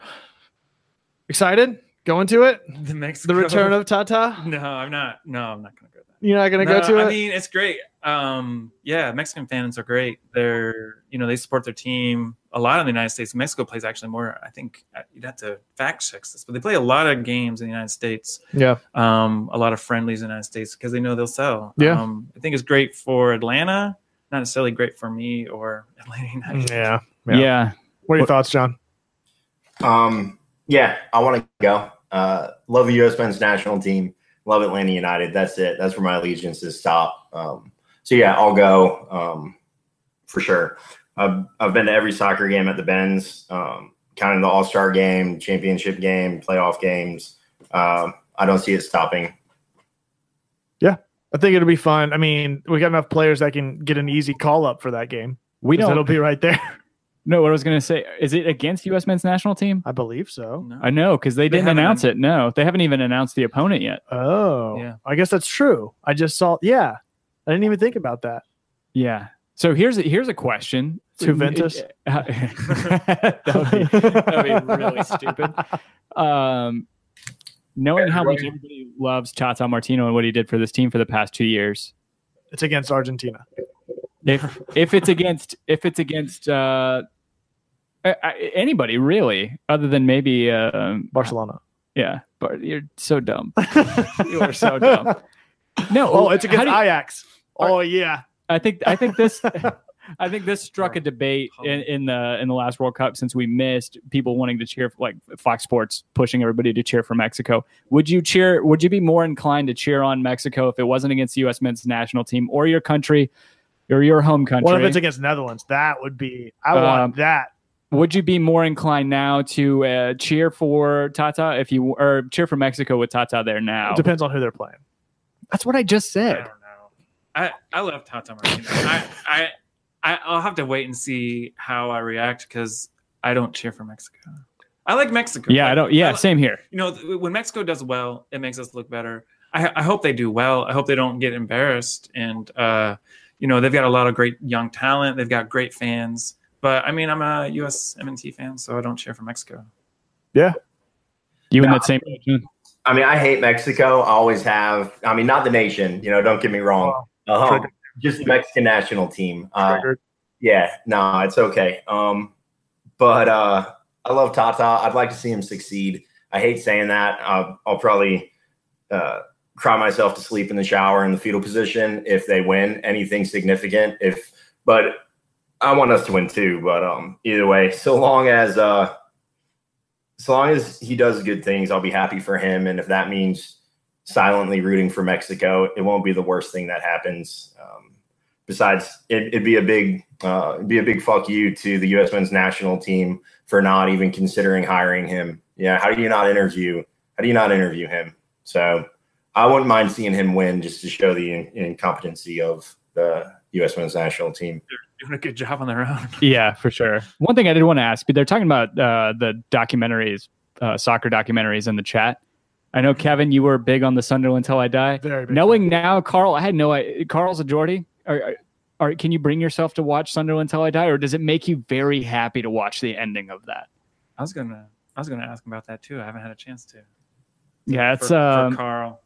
Excited? Going to it? [laughs] the Mexico. The return of Tata? No, I'm not. No, I'm not going to go there. You're not gonna No, go to I it? I mean, it's great. Um, yeah, Mexican fans are great. They're, you know, they support their team a lot in the United States. Mexico plays actually more. I think uh, you'd have to fact check this, but they play a lot of games in the United States. Yeah. Um, a lot of friendlies in the United States because they know they'll sell. Yeah. Um, I think it's great for Atlanta, not necessarily great for me or [laughs] Atlanta United. Yeah. Yeah. Yeah. What are your thoughts, John? Um, yeah, I want to go. Uh, love the U.S. men's national team. Love Atlanta United. That's it. That's where my allegiances stop. Um, so yeah, I'll go um, for sure. I've, I've been to every soccer game at the Benz, um, counting the All Star game, championship game, playoff games. Um, I don't see it stopping. Yeah, I think it'll be fun. I mean, we got enough players that can get an easy call up for that game. We 'Cause don't It'll be right there. [laughs] know what I was going to say. Is it against U.S. men's national team? I believe so. No. I know because they, They didn't haven't announce it. No, they haven't even announced the opponent yet. Oh, Yeah. I guess that's true. I just saw. Yeah, I didn't even think about that. Yeah. So here's a, here's a question. Juventus? [laughs] that would be, that'd be really stupid. Um, knowing how much everybody loves Tata Martino and what he did for this team for the past two years, It's against Argentina. if if it's against if it's against uh, I- I- anybody really, other than maybe um, Barcelona. yeah, but you're so dumb. [laughs] you are so dumb. No, Oh, it's how against do you- Ajax. Oh yeah. I think I think this [laughs] I think this struck a debate in, in the in the last World Cup since we missed people wanting to cheer for like Fox Sports pushing everybody to cheer for Mexico. Would you cheer would you be more inclined to cheer on Mexico if it wasn't against the US men's national team or your country or your home country? What if it's against Netherlands? That would be. I Um, want that. would you be more inclined now to uh, cheer for Tata if you or cheer for Mexico with Tata there now? It depends on who they're playing. That's what I just I said. Don't. I, I love Tata Martino. I, I, I, I'll have to wait and see how I react because I don't cheer for Mexico. I like Mexico. Yeah, I don't. Yeah, li- same here. you know, when Mexico does well, it makes us look better. I, I hope they do well. I hope they don't get embarrassed. And, uh, you know, they've got a lot of great young talent. They've got great fans. But I mean, I'm a US MNT fan, so I don't cheer for Mexico. Yeah, you in No, that same. I mean, I hate Mexico. I always have. I mean, not the nation. You know, don't get me wrong. Uh-huh. Just the Mexican national team. Uh, Yeah, no, it's okay. Um, but uh, I love Tata. I'd like to see him succeed. I hate saying that. Uh, I'll probably uh, cry myself to sleep in the shower in the fetal position if they win anything significant. If, but I want us to win too. But um, either way, so long as uh, so long as he does good things, I'll be happy for him. And if that means silently rooting for Mexico, it won't be the worst thing that happens. Um, besides, it, it'd be a big, uh, it'd be a big fuck you to the U.S. men's national team for not even considering hiring him. Yeah, how do you not interview? How do you not interview him? So I wouldn't mind seeing him win just to show the in- incompetency of the U.S. men's national team. Doing a good job on their own. [laughs] Yeah, for sure. One thing I did want to ask, but they're talking about uh, the documentaries, uh, soccer documentaries in the chat. I know Kevin, you were big on the Sunderland Till I Die. Very big Knowing now, Carl, I had no idea. Carl's a Geordie. Are, are, are, can you bring yourself to watch Sunderland Till I Die, or does it make you very happy to watch the ending of that? I was gonna, I was gonna ask about that too. I haven't had a chance to. Yeah, it's for, um, for Carl,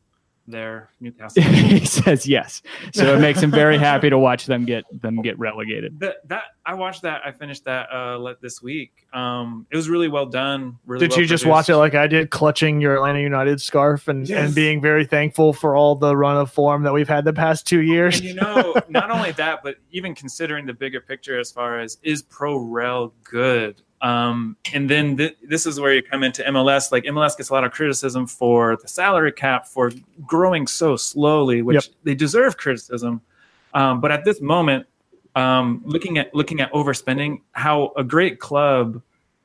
there, Newcastle. [laughs] he says yes, so it makes him very happy to watch them get them get relegated. that that I watched that. I finished that uh le- this week. Um, it was really well done. Really. Did well you just produced. watch it like I did, clutching your Atlanta United scarf and, Yes. and being very thankful for all the run of form that we've had the past two years? And you know, not only that, but even considering the bigger picture as far as is pro rel good. Um, and then th- this is where you come into MLS. Like MLS gets a lot of criticism for the salary cap for growing so slowly, which Yep. they deserve criticism. Um, but at this moment, um, looking at looking at overspending, how a great club,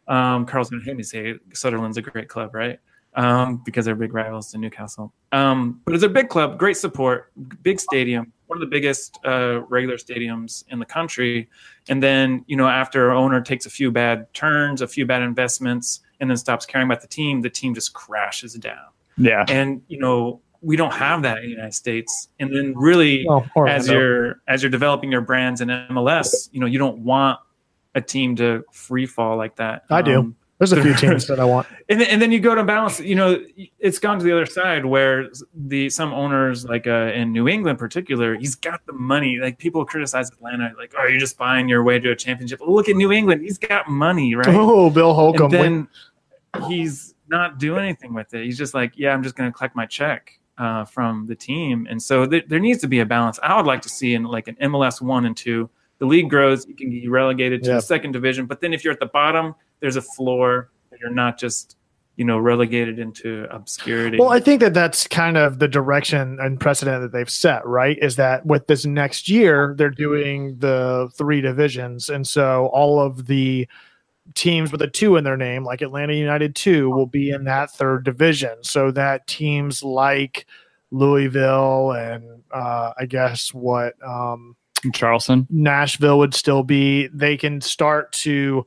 um, Carl's going to hate me say Sunderland's a great club, right? Um, because they're big rivals to Newcastle. Um, but it's a big club, great support, big stadium, one of the biggest uh, regular stadiums in the country. And then, you know, after our owner takes a few bad turns, a few bad investments, and then stops caring about the team, the team just crashes down. Yeah, And you know, we don't have that in the United States. And then, really, Oh, as Orlando. you're as you're developing your brands in MLS, you know, you don't want a team to free fall like that. I do. There's a few [laughs] teams that I want. and then, and then you go to balance. You know, it's gone to the other side where the some owners, like uh, in New England, in particular, he's got the money. Like people criticize Atlanta, like, "Oh, you're just buying your way to a championship." Well, look at New England; he's got money, right? [laughs] Oh, Bill Holcomb. and then he's not doing anything with it. He's just like, "Yeah, I'm just going to collect my check." Uh, from the team, and so th- there needs to be a balance. I would like to see in like an MLS one and two, the league grows, you can get relegated to Yeah. the second division, but then if you're at the bottom, there's a floor. That you're not just you know relegated into obscurity. Well, I think that that's kind of the direction and precedent that they've set, right? Is that with this next year, they're doing the three divisions. And so all of the teams with a two in their name, like Atlanta United 2, will be in that third division. So that teams like Louisville and uh, I guess what um, Charleston. Nashville would still be, they can start to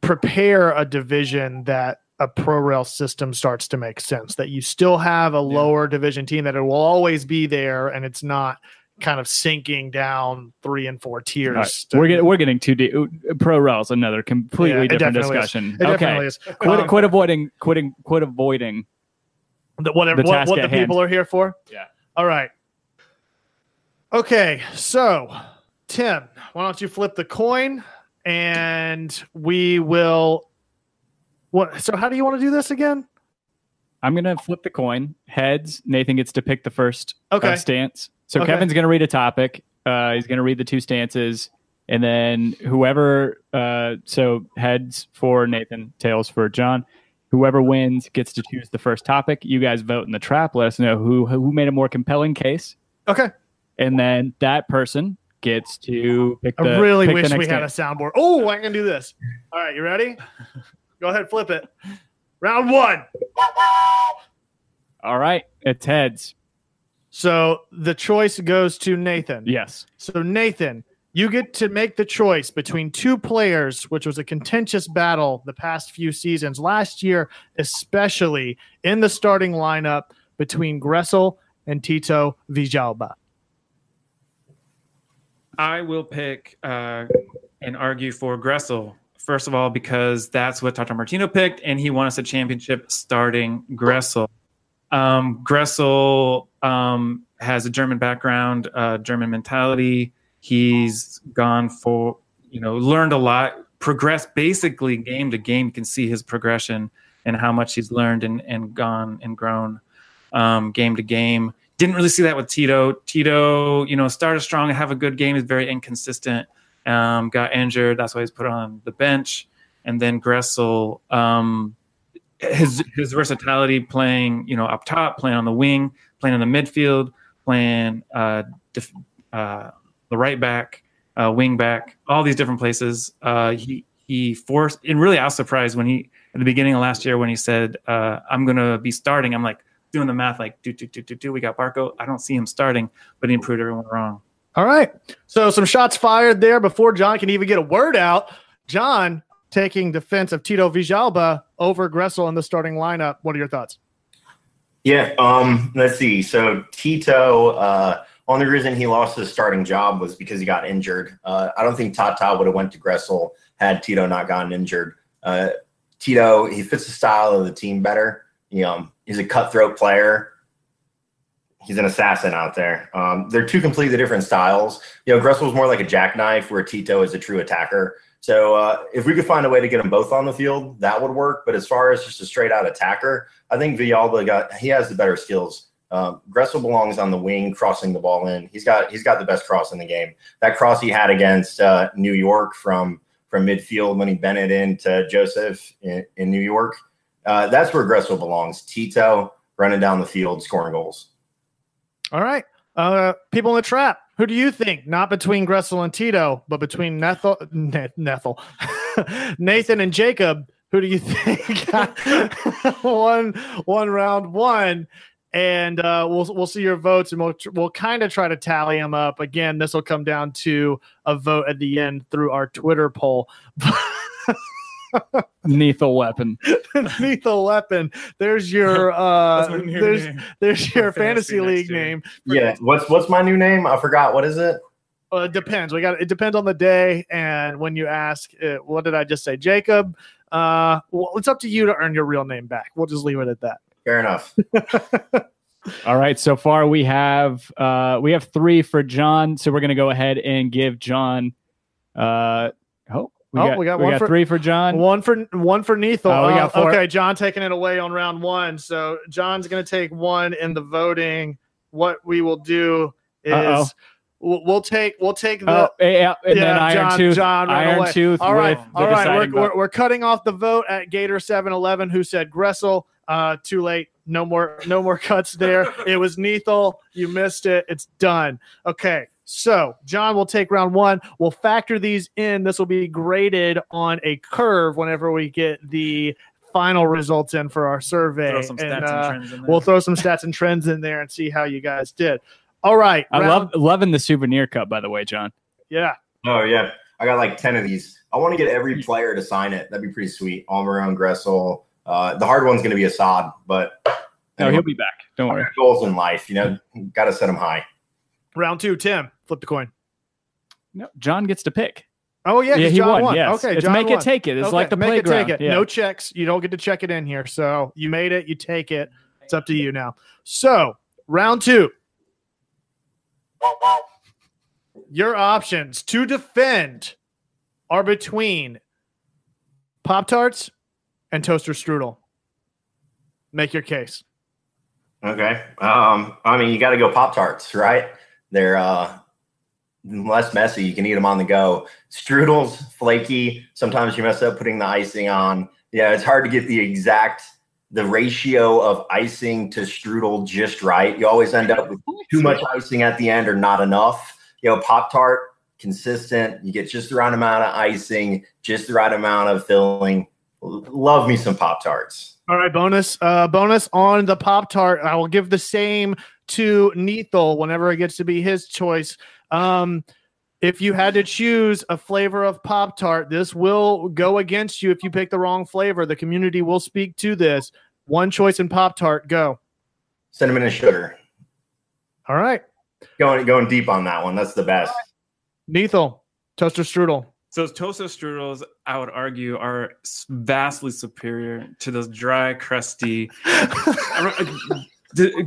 prepare a division that a pro rel system starts to make sense. That you still have a lower division team that it will always be there, and it's not kind of sinking down three and four tiers. Right. We're getting we're getting too deep. Pro rails another completely Yeah, different discussion. Okay, quit, Um, quit avoiding quitting quit avoiding. the- whatever the what, what at the people are here for. Yeah. All right. Okay, so Tim, why don't you flip the coin and we will. What? So how do you want to do this again? I'm gonna flip the coin. Heads. Nathan gets to pick the first uh, Okay. stance. So Okay. Kevin's gonna read a topic. Uh, he's gonna read the two stances, and then whoever. Uh, so heads for Nathan, tails for John. Whoever wins gets to choose the first topic. You guys vote in the trap. Let us know who who made a more compelling case, Okay. and then that person gets to pick the. I really pick wish we had a soundboard. Oh, I can do this. All right, you ready? Go ahead, flip it. Round one. All right, it's heads. So the choice goes to Nathan. Yes. So Nathan, you get to make the choice between two players, which was a contentious battle the past few seasons. Last year, especially in the starting lineup between Gressel and Tito Villalba. I will pick uh, and argue for Gressel. First of all, because that's what Tata Martino picked, and he won us a championship starting Gressel. Um, Gressel um, has a German background, uh, German mentality. He's gone for, you know, learned a lot, progressed basically game to game. You can see his progression and how much he's learned and, and gone and grown um, game to game. Didn't really see that with Tito. Tito, you know, started strong and have a good game. Is very inconsistent. Um, got injured. That's why he's put on the bench. And then Gressel, um, his his versatility playing, you know, up top, playing on the wing, playing in the midfield, playing uh, def- uh, the right back, uh, wing back, all these different places. Uh, he he forced, and really, I was surprised when he at the beginning of last year when he said, uh, "I'm going to be starting." I'm like doing the math, like do do do do do. We got Barco. I don't see him starting, but he proved everyone wrong. All right. So some shots fired there before John can even get a word out. John taking defense of Tito Villalba over Gressel in the starting lineup. What are your thoughts? Yeah. Um. Let's see. So Tito. Uh, only reason he lost his starting job was because he got injured. Uh, I don't think Tata would have went to Gressel had Tito not gotten injured. Uh, Tito he fits the style of the team better. You know, he's a cutthroat player. He's an assassin out there. Um, they're two completely different styles. You know, Gressel's more like a jackknife, where Tito is a true attacker. So uh, if we could find a way to get them both on the field, that would work. But as far as just a straight out attacker, I think Villalba got he has the better skills. Um, Gressel belongs on the wing, crossing the ball in. He's got he's got the best cross in the game. That cross he had against uh, New York from from midfield when he bent it into Josef in, in New York. Uh, that's where Gressel belongs. Tito running down the field, scoring goals. All right. Uh, people in the trap. Who do you think? Not between Gressel and Tito, but between Nethel, Ne- Nethel, [laughs] Nathan and Jacob. Who do you think [laughs] one one round one? And uh, we'll we'll see your votes, and we'll we'll kind of try to tally them up. Again, this will come down to a vote at the end through our Twitter poll. [laughs] [laughs] Lethal weapon. [laughs] Lethal weapon. There's your [laughs] uh, That's my new there's name. there's your fantasy, fantasy league year. name. Yeah. What's what's my new name? I forgot. What is it? Uh, it depends. We got it depends on the day and when you ask. Uh, what did I just say, Jacob? Uh, well, it's up to you to earn your real name back. We'll just leave it at that. Fair enough. All right. So far we have uh we have three for John. So we're gonna go ahead and give John uh oh we Oh, got, we got one for- three for John. One for one for Neethel. Oh, we got Uh, four. okay, John taking it away on round one. So John's going to take one in the voting. What we will do is Uh-oh. we'll, take we'll take the Oh, yeah, and then Iron John, Tooth. John Iron away. Tooth. All right, with the all right. We're, we're, we're cutting off the vote at Gator 7-Eleven who said Gressel. Uh, too late. No more no more [laughs] cuts there. It was Neethel. You missed it. It's done. Okay. So John will take round one. We'll factor these in. This will be graded on a curve whenever we get the final results in for our survey. Throw some stats and, and, uh, trends in there. we'll throw some stats and trends in there and see how you guys did. All right. I round- love loving the souvenir cup, by the way, John. yeah. Oh yeah, I got like ten of these. I want to get every player to sign it. That'd be pretty sweet. Almiron, Gressel. Uh, the hard one's going to be Asad, but No, he'll be back. Don't worry. goals in life. You know, got to set them high. Round two, Tim. Flip the coin. No, John gets to pick. Oh yeah, yeah he John won. won. Yes. Okay, it's John make won. it, take it. It's Okay, like the make playground. it, take it. Yeah. No checks. You don't get to check it in here. So you made it. You take it. It's up to you now. So round two. Your options to defend are between Pop Tarts and Toaster Strudel. Make your case. Okay. Um, I mean, you got to go Pop Tarts, right? They're uh, less messy. You can eat them on the go. Strudels, flaky. Sometimes you mess up putting the icing on. Yeah, it's hard to get the exact the ratio of icing to strudel just right. You always end up with too much icing at the end or not enough. You know, Pop Tart consistent. You get just the right amount of icing, just the right amount of filling. Love me some Pop Tarts. All right, bonus uh bonus on the Pop Tart. I will give the same to Neethel whenever it gets to be his choice. Um if you had to choose a flavor of Pop Tart, this will go against you if you pick the wrong flavor. The community will speak to this. One choice in Pop Tart, go. Cinnamon and sugar. All right. Going going deep on that one. That's the best. Neethel, toaster strudel. So toaster strudels, I would argue, are vastly superior to those dry, crusty, [laughs] d-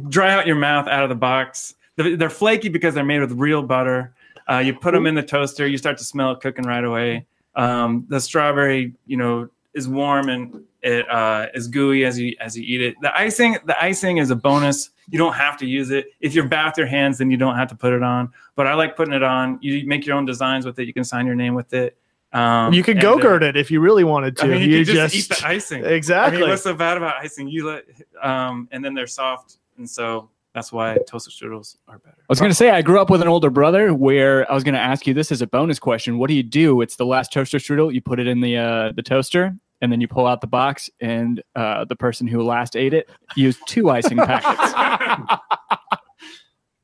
dry out your mouth out of the box. They're they're flaky because they're made with real butter. Uh, you put them in the toaster, you start to smell it cooking right away. Um, the strawberry, you know, is warm and it uh, is gooey as you as you eat it. The icing, the icing is a bonus. You don't have to use it. If you're bath your hands, then you don't have to put it on. But I like putting it on. You make your own designs with it. You can sign your name with it. Um, you could go gurt it if you really wanted to. I mean, you, you can just, eat the icing. exactly. I mean, what's so bad about icing? You let, um, and then they're soft, and so that's why toasted strudels are better. I was going to say I grew up with an older brother where I was going to ask you this as a bonus question. What do you do? It's the last toaster strudel. You put it in the uh, the toaster and then you pull out the box and uh, the person who last ate it used two icing packets.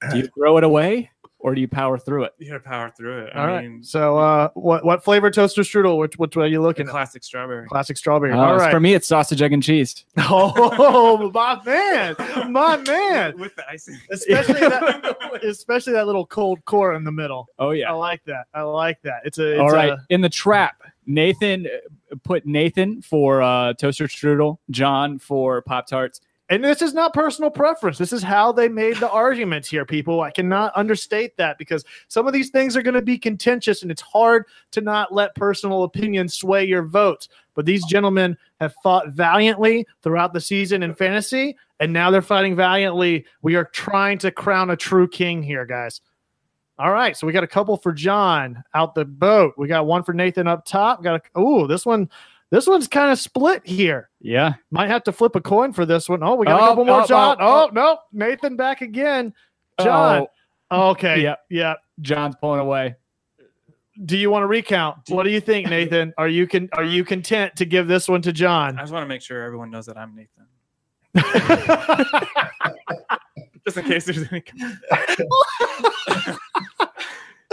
[laughs] do you throw it away or do you power through it? You gotta power through it. I All right. mean, So uh what what flavor toaster strudel? Which which way are you the looking at? classic strawberry. Classic strawberry. Uh, All it's- right. For me, it's sausage, egg, and cheese. [laughs] Oh, my man, my man. [laughs] with the icing. Especially that, [laughs] especially that little cold core in the middle. Oh yeah. I yeah. like that. I like that. It's a. It's All right. a- In the trap, Nathan uh, put Nathan for uh, toaster strudel, John for Pop Tarts. And this is not personal preference. This is how they made the arguments here, people. I cannot understate that because some of these things are going to be contentious, and it's hard to not let personal opinions sway your votes. But these gentlemen have fought valiantly throughout the season in fantasy, and now they're fighting valiantly. We are trying to crown a true king here, guys. All right, so we got a couple for John out the boat. We got one for Nathan up top. Got a oh, this one, this one's kind of split here. Yeah. Might have to flip a coin for this one. Oh, we got Oh, a couple more, oh, John. oh, Oh, oh no, Nathan back again. John. Oh, Okay. Yeah. Yeah. John's pulling away. Do you want to recount? What do you think, Nathan? Are you can are you content to give this one to John? I just want to make sure everyone knows that I'm Nathan, [laughs] just in case there's any. [laughs]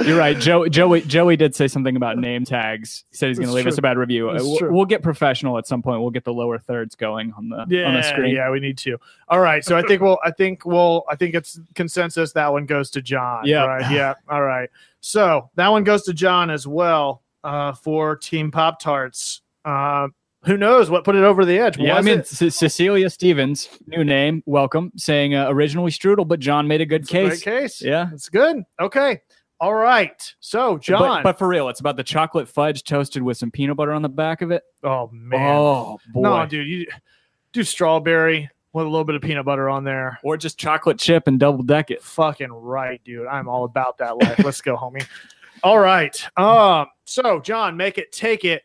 You're right. Joe, Joey, Joey did say something about name tags. He said he's going to leave us a bad review. Uh, We'll, we'll get professional at some point. We'll get the lower thirds going on the on the yeah, screen. yeah, we need to. All right, so I think we'll, I think we'll, I think it's consensus that one goes to John. Yeah. right? yeah. All right, so that one goes to John as well uh, for Team Pop Tarts. Uh, Who knows what put it over the edge? Yeah, I mean? C- Cecilia Stevens, new name, welcome, saying uh, originally Strudel, but John made a good It's a great case. case. Yeah. It's good. Okay. All right. So, John. But, but for real, it's about the chocolate fudge toasted with some peanut butter on the back of it. oh man. Oh boy. no, dude, you do strawberry with a little bit of peanut butter on there. Or just chocolate chip and double deck it. Fucking right, dude. I'm all about that life. Let's go, homie. [laughs] All right. Um, so John, make it, take it.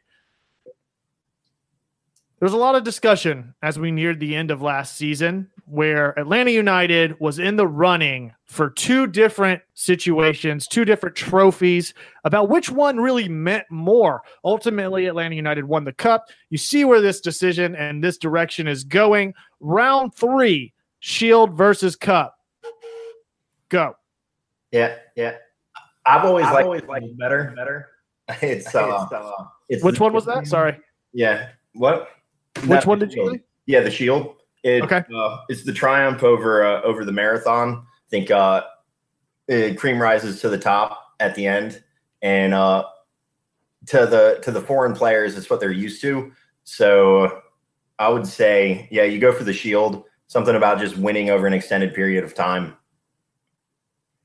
There was a lot of discussion as we neared the end of last season where Atlanta United was in the running for two different situations, two different trophies, about which one really meant more. Ultimately, Atlanta United won the cup. You see where this decision and this direction is going. Round three, Shield versus Cup. Go. Yeah, yeah. I've always liked always liked better. Better. [laughs] It's uh, it's Which one was that? Sorry. Yeah. What? Which That- one did you like? Yeah, the Shield. It, Okay. Uh, it's the triumph over uh, over the marathon. I think uh, it, cream rises to the top at the end, and uh, to the to the foreign players, it's what they're used to. So I would say, yeah, you go for the Shield. Something about just winning over an extended period of time.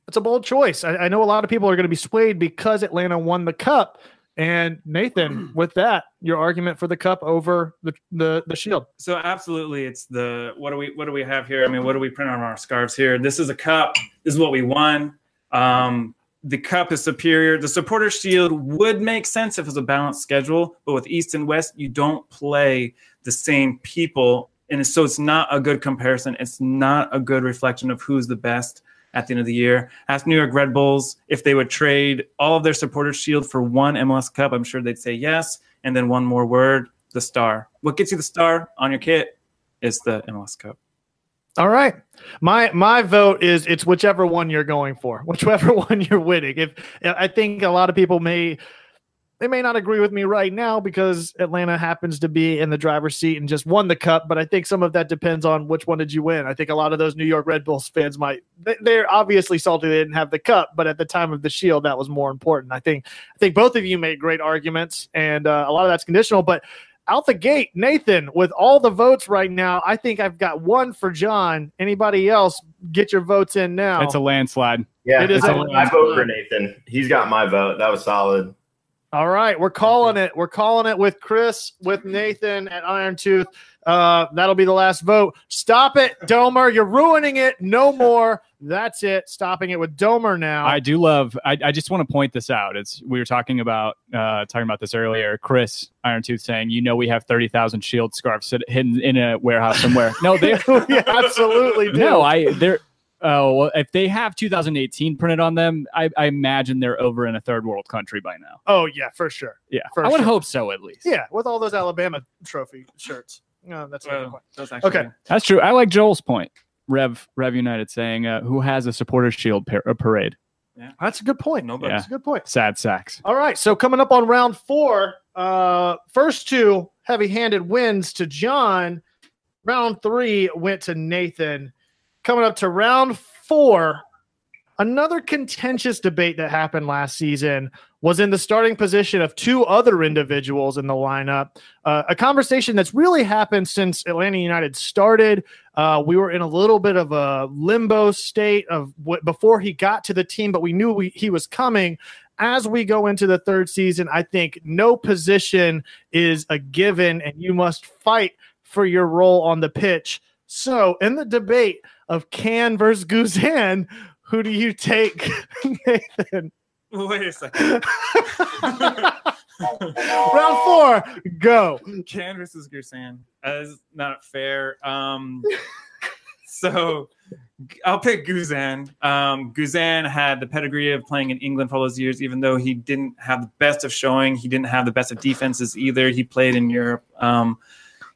It's a bold choice. I, I know a lot of people are going to be swayed because Atlanta won the cup. And Nathan, [clears throat] with that, your argument for the cup over the the, the shield. So absolutely, it's the what do we what do we have here? I mean, what do we print on our scarves here? This is a cup. This is what we won. Um, the cup is superior. The supporter shield would make sense if it was a balanced schedule, but with East and West, you don't play the same people, and so it's not a good comparison. It's not a good reflection of who's the best at the end of the year. Ask New York Red Bulls if they would trade all of their supporter shield for one MLS Cup. I'm sure they'd say yes. And then one more word, the star. What gets you the star on your kit is the MLS Cup. All right. My my vote is it's whichever one you're going for, [laughs] whichever one you're winning. If I think a lot of people may they may not agree with me right now because Atlanta happens to be in the driver's seat and just won the cup, but I think some of that depends on which one did you win. I think a lot of those New York Red Bulls fans might they- they're obviously salty they didn't have the cup, but at the time of the Shield that was more important. I think I think both of you made great arguments and uh, a lot of that's conditional, but out the gate, Nathan, with all the votes right now, I think I've got one for John. Anybody else, get your votes in now. It's a landslide. Yeah, It is I, a- I vote for Nathan. He's got my vote. That was solid. All right, we're calling it. We're calling it with Chris, with Nathan at Iron Tooth. Uh, that'll be the last vote. Stop it, Domer. You're ruining it. No [laughs] more. That's it. Stopping it with Domer now. I do love. I, I just want to point this out. It's we were talking about uh, talking about this earlier. Chris Iron Tooth saying, "You know, we have thirty thousand shield scarves hidden in a warehouse somewhere." [laughs] No, they [laughs] absolutely do. no. I they're. Oh, well, if they have 2018 printed on them, I, I imagine they're over in a third world country by now. oh yeah, for sure. Yeah, For I would sure. hope so at least. Yeah, with all those Alabama trophy shirts. No, that's a good Well, point. that's actually Okay. That's true. I like Joel's point. Rev Rev United saying, uh, "Who has a supporter shield par- uh, parade?" Yeah. That's a good point. Nobody. Yeah. That's a good point. Sad sacks. All right. So coming up on round four, uh, first two heavy-handed wins to John. Round three went to Nathan. Coming up to round four, another contentious debate that happened last season was in the starting position of two other individuals in the lineup. Uh, a conversation that's really happened since Atlanta United started. Uh, we were in a little bit of a limbo state of before he got to the team, but we knew we, he was coming. As we go into the third season, I think no position is a given, and you must fight for your role on the pitch. So, in the debate of Kann versus Guzan, who do you take, [laughs] Nathan? Wait a second. [laughs] Round four, go. Can versus Guzan. That is not fair. Um, [laughs] so I'll pick Guzan. Um, Guzan had the pedigree of playing in England for all those years, even though he didn't have the best of showing. He didn't have the best of defenses either. He played in Europe. Um,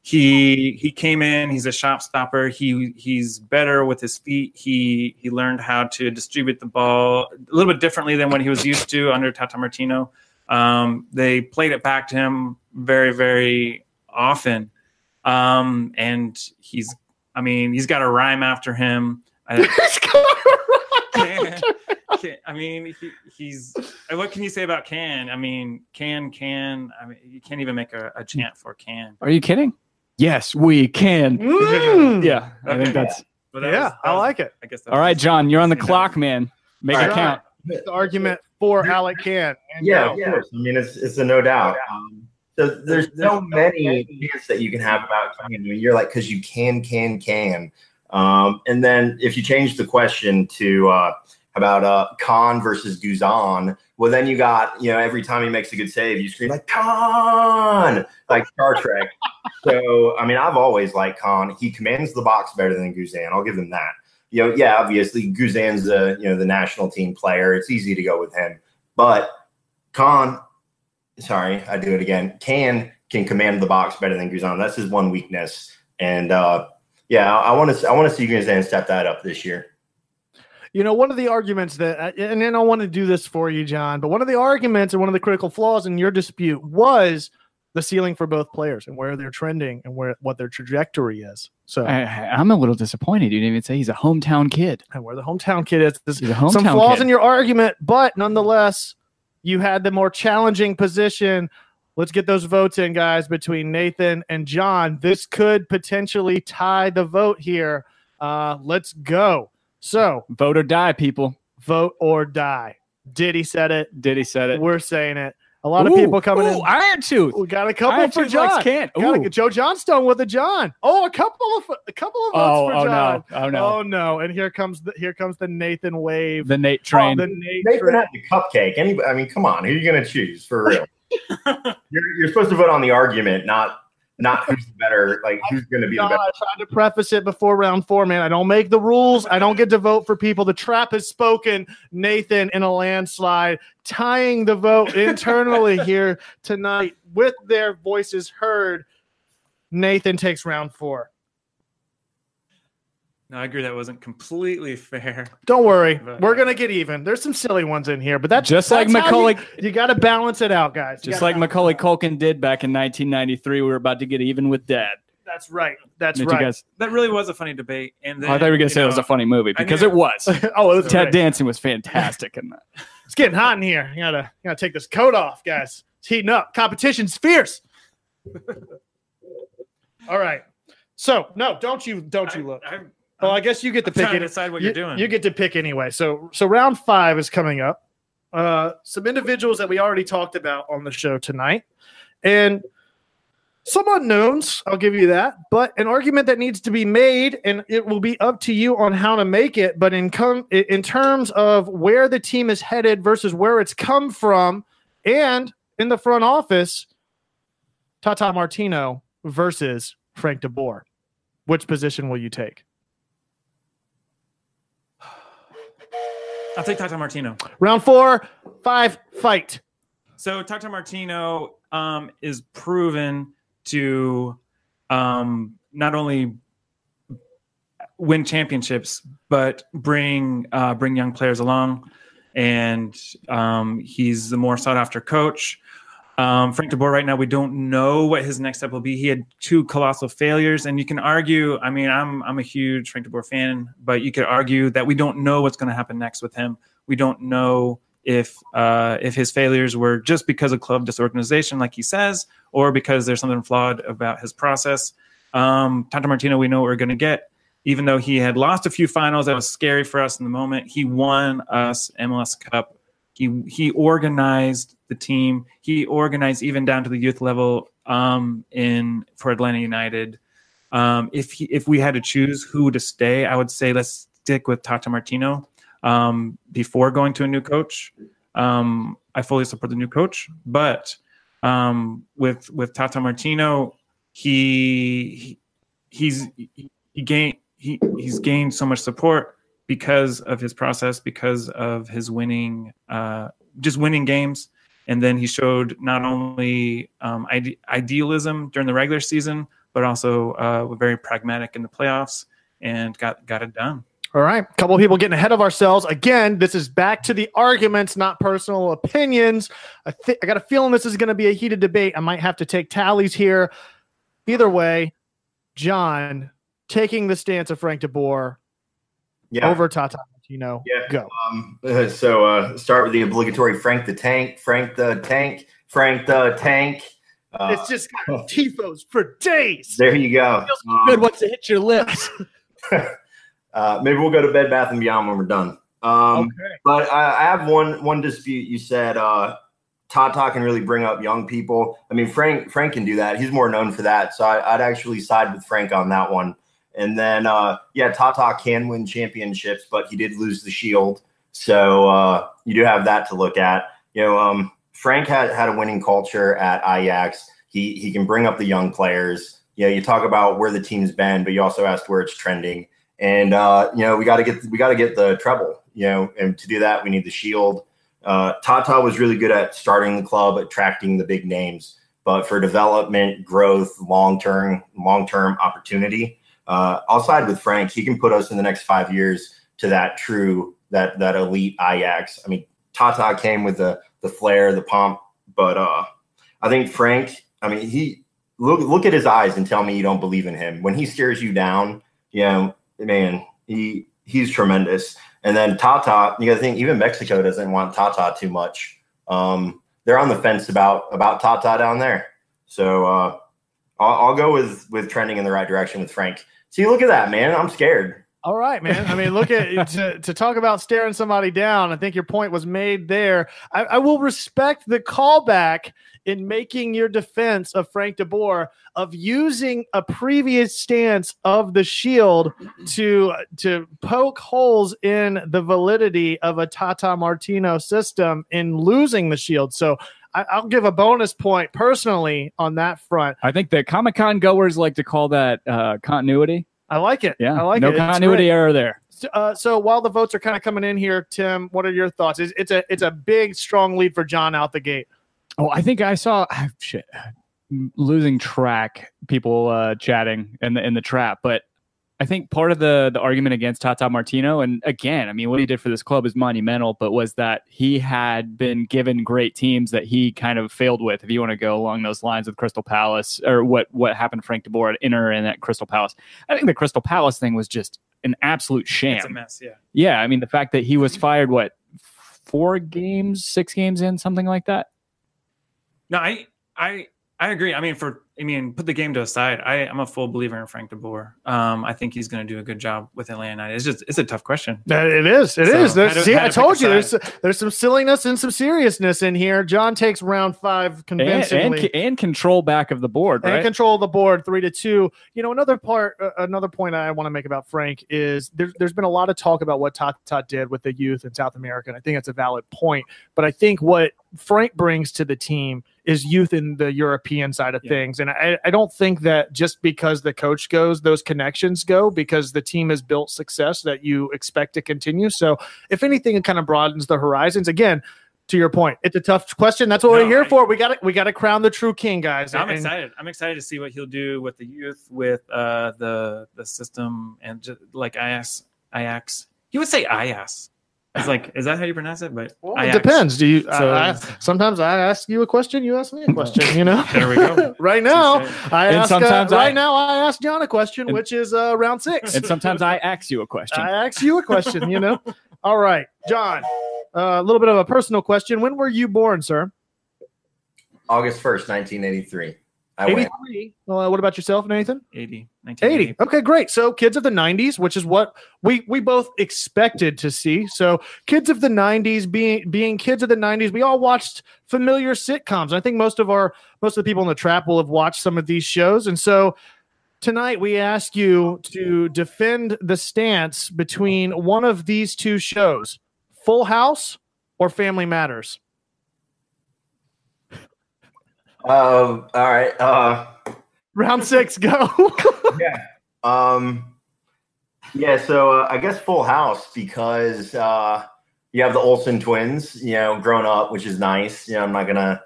he he came in. He's a shot stopper. He he's better with his feet. He he learned how to distribute the ball a little bit differently than what he was used to under Tata Martino. Um, they played it back to him very very often, um, and he's I mean he's got a rhyme after him. I, [laughs] Kann- I mean, he, he's. What can you say about Can? I mean, Can can. I mean, you can't even make a, a chant for Can. Are you kidding? Yes, we can. [laughs] Mm. Yeah, I think that's But that Yeah, was- that I was- like it. I guess. that all right, John. You're on the you know. clock, man. Make All it right. count. The argument for Alec Kann. And Yeah, no. of course. I mean, it's it's a no doubt. Um, so there's so many chants that you can have about can. I mean, you're like, because you can, can, can. Um, and then if you change the question to uh, about uh, Khan versus Guzan, well, then you got, you know, every time he makes a good save, you scream like Khan, like Star Trek. [laughs] so, I mean, I've always liked Khan. He commands the box better than Guzan. I'll give him that. You know, yeah, obviously Guzan's the, you know, the national team player. It's easy to go with him. But Khan, sorry, I do it again. Can can command the box better than Guzan. That's his one weakness. And uh, yeah, I want to I want to see Guzan step that up this year. You know, one of the arguments that, and then I want to do this for you, John, but one of the arguments and one of the critical flaws in your dispute was the ceiling for both players and where they're trending and where what their trajectory is. So, I, I'm a little disappointed. You didn't even say he's a hometown kid. and where the hometown kid is. There's He's a hometown some flaws kid. in your argument, but nonetheless, you had the more challenging position. Let's get those votes in, guys, between Nathan and John. This could potentially tie the vote here. Uh, let's go. So, Vote or die, people. vote or die. Diddy said it. Diddy said it. We're saying it. A lot of people coming ooh, in. Iron Tooth. We got a couple Iron for Tooth John. Can. Got a, Joe Johnstone with a John. Oh, a couple of a couple of votes Oh, for oh John. no. Oh no. Oh no! And here comes the here comes the Nathan wave. the Nate train. Oh, the Nate Nathan train. had the cupcake. Any, I mean, come on, who are you going to choose for real? [laughs] you're, you're supposed to vote on the argument, not not who's the better, like who's going to be the better. I tried to preface it before round four, man. I don't make the rules. I don't get to vote for people. The trap has spoken. Nathan in a landslide, tying the vote internally [laughs] here tonight with their voices heard. Nathan takes round four. No, I agree that wasn't completely fair. Don't worry, But- we're gonna get even. There's some silly ones in here, but that's Just like that's how you- Macaulay- You, got to balance it out, guys. You Just like balance Macaulay. Culkin did back in 1993. We were about to get even with Dad. That's right. That's right. guys? That really was a funny debate. And then, I thought you were gonna you say it was a funny movie because it was. [laughs] oh, it was Ted great. Danson was fantastic in that. [laughs] It's getting hot in here. You gotta, you gotta take this coat off, guys. It's heating up. Competition's fierce. [laughs] All right. So no, don't you, don't you look. I'm, Oh, I guess you get to I'm pick it. to decide what you, you're doing. You get to pick anyway. So, so round five is coming up. Uh, some individuals that we already talked about on the show tonight, and some unknowns. I'll give you that, but an argument that needs to be made, and it will be up to you on how to make it. But in com- in terms of where the team is headed versus where it's come from, and in the front office, Tata Martino versus Frank DeBoer. Which position will you take? I'll take Tata Martino. Round four, five, fight. So Tata Martino um, is proven to um, not only win championships, but bring uh, bring young players along. And um, he's the more sought after coach. Um, Frank DeBoer right now, we don't know what his next step will be. He had two colossal failures, and you can argue. I mean, I'm I'm a huge Frank DeBoer fan, but you could argue that we don't know what's going to happen next with him. We don't know if uh, if his failures were just because of club disorganization, like he says, or because there's something flawed about his process. Um, Tata Martino, we know what we're going to get. Even though he had lost a few finals, that was scary for us in the moment. He won us MLS Cup. He he organized the team. He organized even down to the youth level um, in for Atlanta United. Um, if he, if we had to choose who to stay, I would say let's stick with Tata Martino um, before going to a new coach. Um, I fully support the new coach, but um, with with Tata Martino, he, he he's he gained he he's gained so much support because of his process, because of his winning, uh, just winning games. And then he showed not only um, ide- idealism during the regular season, but also uh, were very pragmatic in the playoffs and got got it done. All right. A couple of people getting ahead of ourselves. Again, this is back to the arguments, not personal opinions. I, thi- I got a feeling this is going to be a heated debate. I might have to take tallies here. Either way, John taking the stance of Frank DeBoer Yeah, over Tata Martino. Yeah. Go. Um, so uh, start with the obligatory Frank the Tank, Frank the Tank, Frank the Tank. Uh, it's just got [laughs] tifos for days. there you go. Um, Good once it hits your lips. [laughs] [laughs] uh, maybe we'll go to Bed Bath and Beyond when we're done. Um, okay. But I, I have one one dispute. You said uh, Tata can really bring up young people. I mean, Frank Frank can do that. He's more known for that. So I, I'd actually side with Frank on that one. And then uh, yeah, Tata can win championships, but he did lose the Shield. So uh, you do have that to look at. You know, um, Frank had had a winning culture at Ajax. He he can bring up the young players. You know, you talk about where the team's been, but you also asked where it's trending. And uh, you know, we got to get we got to get the treble. You know, and to do that, we need the Shield. Uh, Tata was really good at starting the club, attracting the big names, but for development, growth, long term, long term opportunity, uh, I'll side with Frank. He can put us in the next five years to that true that that elite Ajax. I mean, Tata came with the the flair, the pomp, but uh, I think Frank. I mean, he look look at his eyes and tell me you don't believe in him when he stares you down. You know, man, he he's tremendous. And then Tata, you got to think even Mexico doesn't want Tata too much. Um, they're on the fence about about Tata down there. So uh, I'll, I'll go with with trending in the right direction with Frank. See, look at that, man. I'm scared. All right, man. I mean, look at [laughs] to, to talk about staring somebody down. I think your point was made there. I, I will respect the callback in making your defense of Frank DeBoer of using a previous stance of the shield to to poke holes in the validity of a Tata Martino system in losing the shield. So I, I'll give a bonus point personally on that front. I think the Comic Con goers like to call that uh, continuity. I like it. Yeah, I like no it. It's continuity error there. So, uh, so while the votes are kind of coming in here, Tim, what are your thoughts? It's, it's a it's a big, strong lead for John out the gate. Oh, I think I saw [sighs] shit losing track people uh, chatting in the in the trap, but I think part of the the argument against Tata Martino, and again, I mean, what he did for this club is monumental, but was that he had been given great teams that he kind of failed with. If you want to go along those lines with Crystal Palace, or what what happened to Frank De Boer at Inter and at Crystal Palace, I think the Crystal Palace thing was just an absolute sham. It's a mess. Yeah. Yeah, I mean, the fact that he was fired, what four games, six games in, something like that. No, I I I agree. I mean, for I mean, put the game to aside. I I'm a full believer in Frank De Boer. Um, I think he's going to do a good job with Atlanta United. It's just it's a tough question. It is. It So, is. There's, to- see, I to told pick you there's there's some silliness and some seriousness in here. John takes round five And, and, and control back of the board, and right? control the board three to two. You know, another part, uh, another point I want to make about Frank is there's there's been a lot of talk about what Tata did with the youth in South America, and I think that's a valid point. But I think what Frank brings to the team is youth in the European side of Yeah. things, and I, I don't think that just because the coach goes, those connections go because the team has built success that you expect to continue. So, if anything, it kind of broadens the horizons. Again, to your point, it's a tough question. That's what No, we're here I- for. We got to we got to crown the true king, guys. I'm And- excited. I'm excited to see what he'll do with the youth, with uh, the the system, and just like Ajax. Ajax. He would say Ajax. It's like, is that how you pronounce it? But Well, it depends. Do you? So- I, I- sometimes I ask you a question, you ask me a question. You know. [laughs] There we go. [laughs] right now, I And ask. Uh, sometimes right now, I ask John a question, And- which is uh, round six. and sometimes I ask you a question. I ask you a question. You know. [laughs] All right, John. uh, a little bit of a personal question. When were you born, sir? August 1st, 1983. I 83. Uh, what about yourself, Nathan? 80, 80. Okay, great. So kids of the 90s, which is what we we both expected to see. So kids of the 90s being being kids of the 90s, we all watched familiar sitcoms. I think most of our most of the people in the trap will have watched some of these shows. And so tonight we ask you to defend the stance between one of these two shows, Full House or Family Matters. Uh, all right. Uh, Round 6 go. [laughs] um, yeah. So uh, I guess Full House because uh, you have the Olsen twins. You know, grown up, which is nice. You know, I'm not gonna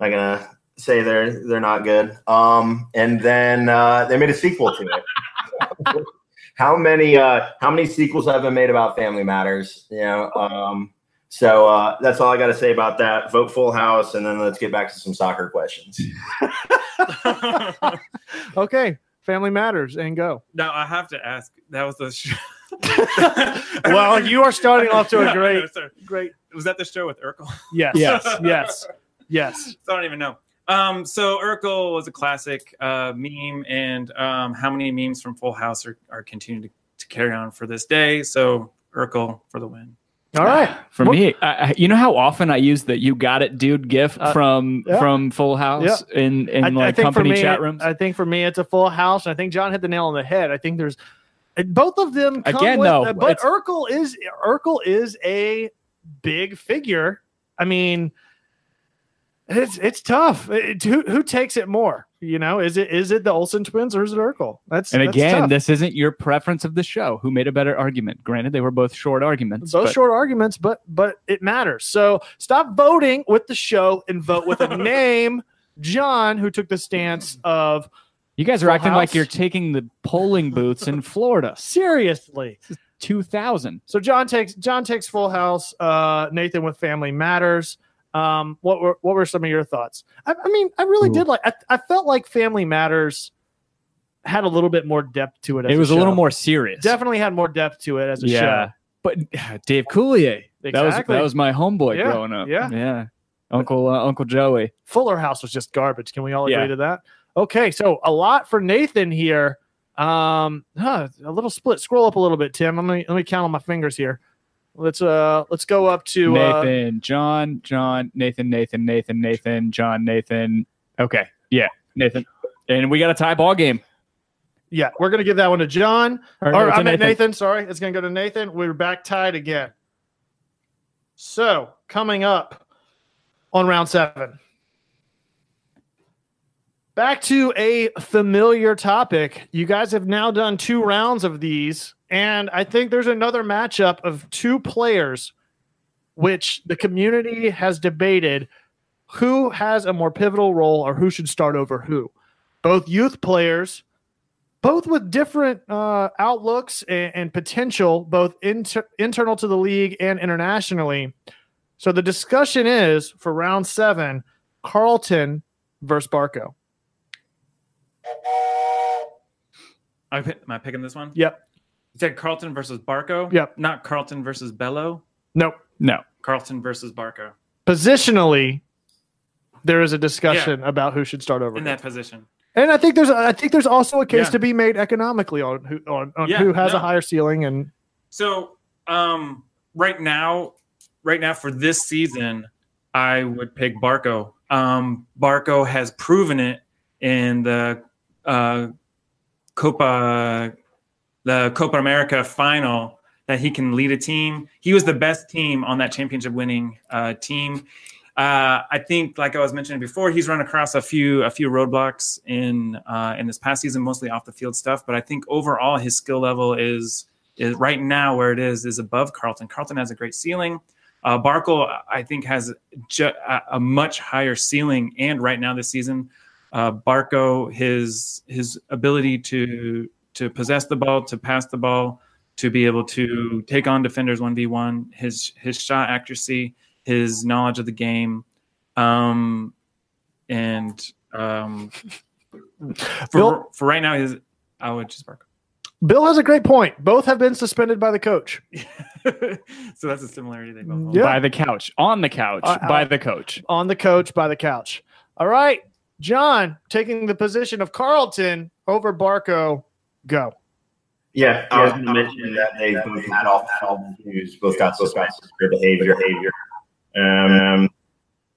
not gonna say they're they're not good. Um, and then uh, they made a sequel to it. [laughs] how many uh, how many sequels have been made about Family Matters? You know. Um, so uh, that's all I got to say about that. Vote Full House, and then let's get back to some soccer questions. [laughs] okay, Family Matters and go. now I have to ask. That was the sh- [laughs] well, you are starting off to a [laughs] great, Sorry. great. Was that the show with Urkel? Yes, Yes. yes, yes. I don't even know. Um, so Urkel was a classic uh, meme, and um, how many memes from Full House are, are continuing to, to carry on for this day? So Urkel for the win. All right. [sighs] For me, I, you know how often I use the "you got it, dude" gif Uh, from yeah. from Full House in in I, like I company me, chat rooms. I think for me, it's a full house. I think John hit the nail on the head. I think there's both of them come Again, with, though, but Urkel is Urkel is a big figure. I mean, it's it's tough. It- who who takes it more? You know, is it is it the Olsen twins or is it Urkel? That's and that's again, tough. this isn't your preference of the show. Who made a better argument? Granted, they were both short arguments. those but short arguments, but but it matters. So stop voting with the show and vote with a [laughs] name. John, who took the stance of you guys are acting like you're taking the polling booths in Florida. [laughs] seriously. Two thousand. So John takes John takes Full House. Uh, Nathan with Family Matters. Um, what were what were some of your thoughts? I, I mean, I really Ooh. did like. I, I felt like Family Matters had a little bit more depth to it. As It was a show. little more serious. Definitely had more depth to it as a Yeah. show. But [sighs] Dave Coulier, that was that was my homeboy Yeah, growing up. yeah. yeah. Uncle uh, Uncle Joey. Fuller House was just garbage. Can we all agree Yeah. to that? Okay, so a lot for Nathan here. Um, huh, a little split. Scroll up a little bit, Tim. Let me let me count on my fingers here. Let's uh let's go up to uh, Nathan, John, John, Nathan, Nathan, Nathan, Nathan, John, Nathan. Okay, yeah, Nathan, and we got a tie ball game. yeah. We're gonna give that one to John. Or, Or it's a I meant Nathan. Sorry, it's gonna go to Nathan. We're back tied again. So coming up on round seven. Back to a familiar topic. You guys have now done two rounds of these, and I think there's another matchup of two players which the community has debated who has a more pivotal role or who should start over who. Both youth players both with different uh, outlooks and, and potential, both inter- internal to the league and internationally. So the discussion is for round seven, Carleton versus Barco. I'm I picking this one? Yep. You said Carleton versus Barco. Yep. Not Carleton versus Bello. Nope. No, Carleton versus Barco Positionally, there is a discussion about who should start over. in who. that position. And I think there's I think there's also a case Yeah. to be made economically on who on, on Yeah, who has a higher ceiling and So um, right now, right now for this season, I would pick Barco. Um, Barco has proven it in the uh, Copa, the Copa America final that he can lead a team. He was the best team on that championship winning uh, team. Uh, I think, like I was mentioning before, he's run across a few a few roadblocks in uh, in this past season, mostly off the field stuff. But I think overall his skill level is is right now where it is is above Carleton. Carleton has a great ceiling. Uh, Barco, I think, has ju- a, much higher ceiling, and right now this season, uh, Barco his his ability to to possess the ball, to pass the ball, to be able to take on defenders one v one, his his shot accuracy, his knowledge of the game, um, and um, for Bill- for right now, his I would just Barco. Bill has a great point. Both have been suspended by the coach. [laughs] so that's a similarity they both hold. Yeah. by the couch, on the couch, Uh, by uh, the coach. on the coach by the couch. All right, John taking the position of Carleton over Barco. Go. Yeah, I was going to mention that they both had off the news, both got suspended for behavior. Behavior. Um,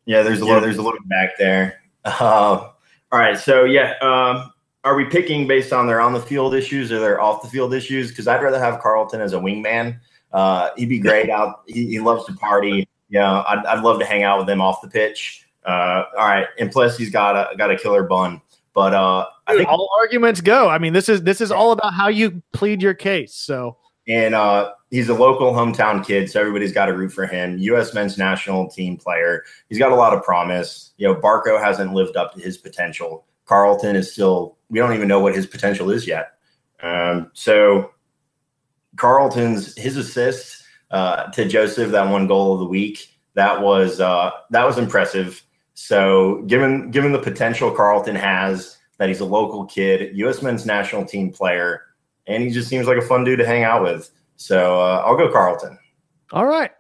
yeah, there's a little, there's a little back there. Uh, all right, so yeah, um, are we picking based on their on the field issues or their off the field issues? Because I'd rather have Carleton as a wingman. Uh, he'd be great out. He, he loves to party. Yeah, I'd, I'd love to hang out with him off the pitch. Uh, all right, and plus he's got a got a killer bun. But uh, I think all arguments go. I mean, this is this is all about how you plead your case. So and uh, he's a local hometown kid, so everybody's got to root for him. U.S. men's national team player. He's got a lot of promise. You know, Barco hasn't lived up to his potential. Carleton is still. We don't even know what his potential is yet. Um, so Carleton's his assist uh, to Josef, that one goal of the week, that was uh, that was impressive. So given given the potential Carleton has, that he's a local kid, U.S. men's national team player, and he just seems like a fun dude to hang out with. So uh, I'll go Carleton. All right.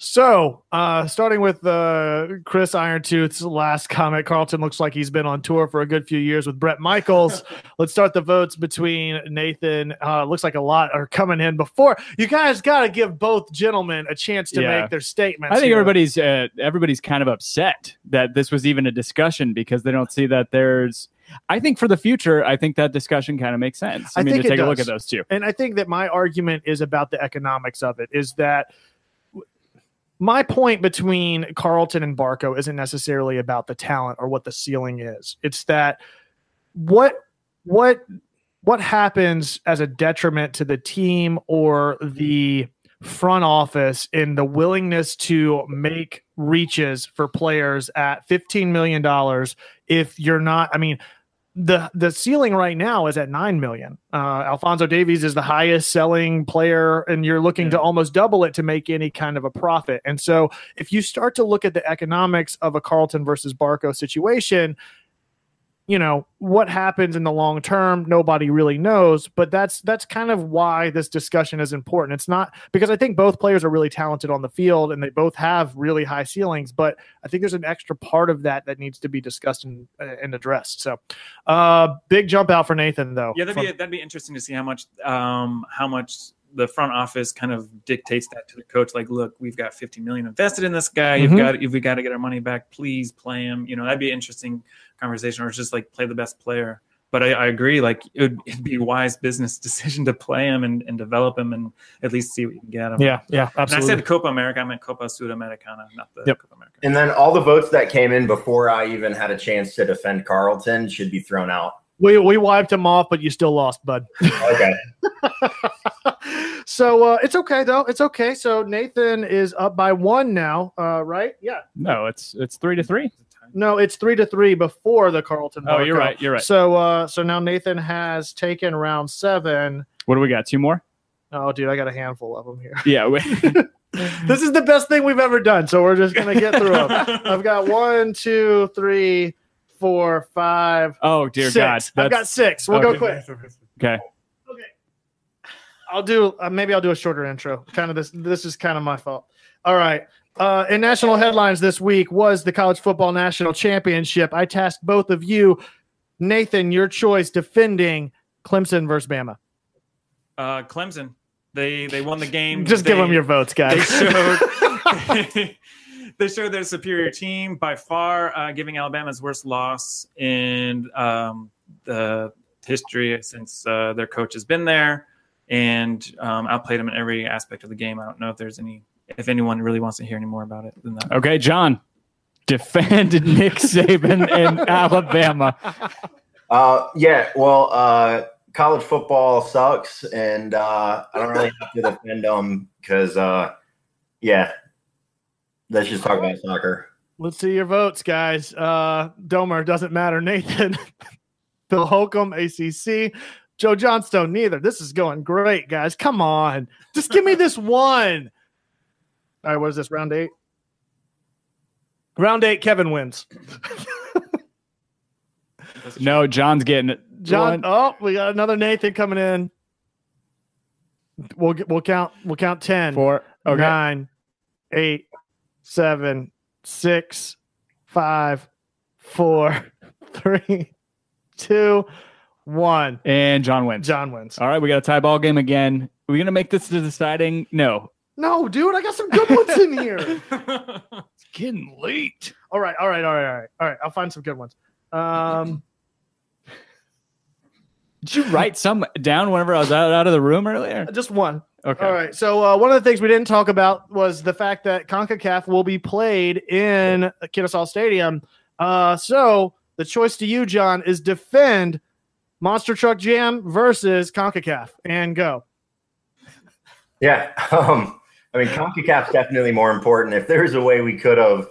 So, uh, starting with uh, Chris Irontooth's last comment, Carleton looks like he's been on tour for a good few years with Bret Michaels. [laughs] Let's start the votes between Nathan. Uh, looks like a lot are coming in before you guys got to give both gentlemen a chance to Yeah. make their statements. I think here. everybody's uh, everybody's kind of upset that this was even a discussion because they don't see that there's. I think for the future, I think that discussion kind of makes sense. I, I mean, think to take a look at those two. and I think that my argument is about the economics of it. Is that my point between Carleton and Barco isn't necessarily about the talent or what the ceiling is. It's that what what what happens as a detriment to the team or the front office in the willingness to make reaches for players at 15 million dollars if you're not I mean the the ceiling right now is at nine million. Uh, Alfonso Davies is the highest selling player, and you're looking to almost double it to make any kind of a profit. And so, if you start to look at the economics of a Carleton versus Barco situation, you know what happens in the long term nobody really knows but that's that's kind of why this discussion is important. It's not because i think both players are really talented on the field and they both have really high ceilings but i think there's an extra part of that that needs to be discussed and, and addressed. So uh big jump out for nathan though. Yeah, that'd from- be that'd be interesting to see how much um how much the front office kind of dictates that to the coach. Like, look, we've got 50 million invested in this guy. You've Mhm. got if we got to get our money back, please play him. You know, that'd be an interesting conversation, or just like play the best player. But I, I agree, like it would it'd be a wise business [laughs] decision to play him and, and develop him and at least see what you can get him. yeah yeah And I said Copa America, I meant Copa Sudamericana, not the Yep. Copa America. And then all the votes that came in before I even had a chance to defend Carleton should be thrown out. We, we wiped him off but you still lost bud Okay. [laughs] so uh it's okay though it's okay so nathan is up by one now uh right yeah No, it's it's three to three. No, it's three to three before the Carleton. Oh, you're right. You're right. So, uh, so now Nathan has taken round seven. What do we got? Two more? Oh, dude, I got a handful of them here. [laughs] Yeah. we- [laughs] this is the best thing we've ever done. So we're just gonna get through them. I've got one, two, three, four, five, oh dear six. God. I've got six. We'll go quick. okay. Okay. I'll do. Uh, maybe I'll do a shorter intro. Kind of this. This is kind of my fault. All right. Uh, in national headlines this week was the college football national championship. I tasked both of you, Nathan, your choice, defending Clemson versus Bama. Uh, Clemson, they they won the game. Just give them your votes, they guys. showed [laughs] [laughs] [laughs] they showed their superior team by far, uh, giving Alabama's worst loss in um, the history since uh, their coach has been there, and um, outplayed them in every aspect of the game. I don't know if there's any, if anyone really wants to hear any more about it than that. Okay, John. Defend [laughs] Nick Saban and [laughs] Alabama. Uh, yeah. Well, uh, college football sucks, and uh, I don't really have to defend them because, uh, yeah. Let's just talk about soccer. Let's see your votes, guys. Uh, Domer doesn't matter. [laughs] Nathan, Bill Holcomb, ACC, Joe Johnstone, neither. This is going great, guys. Come on, just give me this [laughs] one. All right, what is this? Round eight. Round eight. Kevin wins. [laughs] No, John's getting it. John. One. Oh, we got another Nathan coming in. We'll get- we'll count. We'll count ten. Four. Okay. nine, eight, seven, six, five, four, [laughs] three, two, one. And John wins. John wins. All right, we got a tie ball game again. Are we gonna make this the deciding? No. No, dude, I got some good ones in here. [laughs] It's getting late. All right, all right, all right, all right, all right. I'll find some good ones. Um, Did you write some down whenever I was out, out of the room earlier? just one. Okay. All right. So uh, one of the things we didn't talk about was the fact that Concacaf will be played in Kennesaw Stadium. Uh, so the choice to you, John, is defend Monster Truck Jam versus Concacaf and go. Yeah. [laughs] Um, I mean, CONCACAF's definitely more important. If there's a way we could have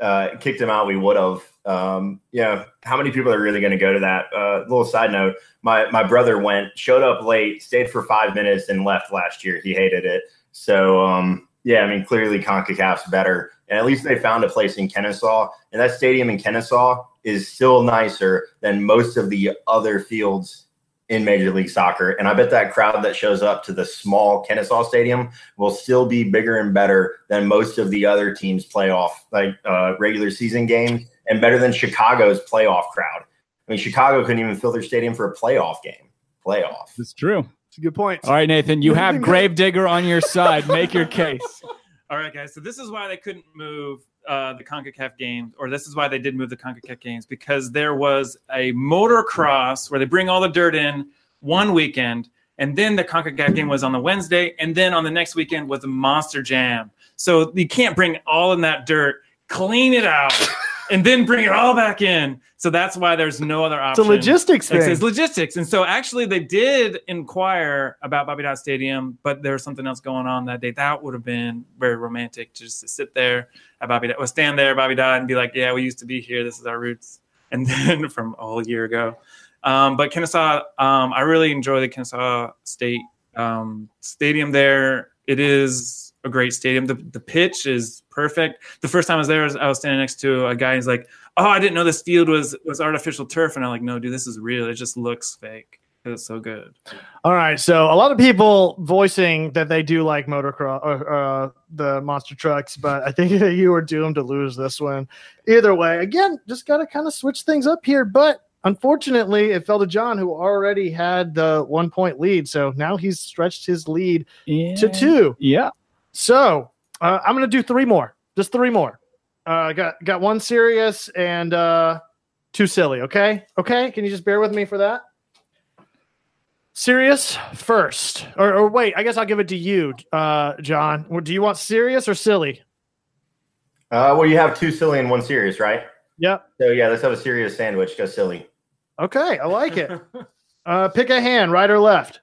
uh, kicked him out, we would have. Um, you know, how many people are really going to go to that? Uh, little side note: my my brother went, showed up late, stayed for five minutes, and left last year. He hated it. So, um, yeah, I mean, clearly CONCACAF's better, and at least they found a place in Kennesaw, and that stadium in Kennesaw is still nicer than most of the other fields in Major League Soccer. And I bet that crowd that shows up to the small Kennesaw Stadium will still be bigger and better than most of the other teams' playoff, like uh, regular season games, and better than Chicago's playoff crowd. I mean, Chicago couldn't even fill their stadium for a playoff game. Playoff. It's true. It's a good point. All right, Nathan, you have [laughs] Gravedigger on your side. Make your case. All right, guys. So this is why they couldn't move uh, the CONCACAF games, or this is why they did move the CONCACAF games, because there was a motocross where they bring all the dirt in one weekend, and then the CONCACAF game was on the Wednesday, and then on the next weekend was the Monster Jam. So you can't bring all in that dirt, clean it out, and then bring it all back in. So that's why there's no other It's a option. logistics thing. it's logistics. And so actually they did inquire about Bobby Dodd Stadium, but there was something else going on that day. That would have been very romantic just to sit there at Bobby Dodd, well, stand there, Bobby Dodd, and be like, yeah, we used to be here. This is our roots. [laughs] And then from a whole year ago. Um, but Kennesaw, um, I really enjoy the Kennesaw State um, Stadium there. It is a great stadium. The, the pitch is perfect. The first time I was there, I was, I was standing next to a guy. He's like, "Oh, I didn't know this field was was artificial turf," and I'm like, "No, dude, this is real. It just looks fake. It's so good." All right, so a lot of people voicing that they do like motocross, uh, uh, the monster trucks, but I think [laughs] that you were doomed to lose this one. Either way, again, just got to kind of switch things up here. But unfortunately, it fell to John, who already had the one point lead. So now he's stretched his lead to two. Yeah. So uh, I'm going to do three more, just three more. Uh, got got one serious and uh, two silly. Okay, okay. Can you just bear with me for that? Serious first, or, or wait, I guess I'll give it to you, uh, John. Do you want serious or silly? Uh, well, you have two silly and one serious, right? Yep. So yeah, let's have a serious sandwich. Go silly. Okay, I like it. [laughs] Uh, pick a hand, right or left.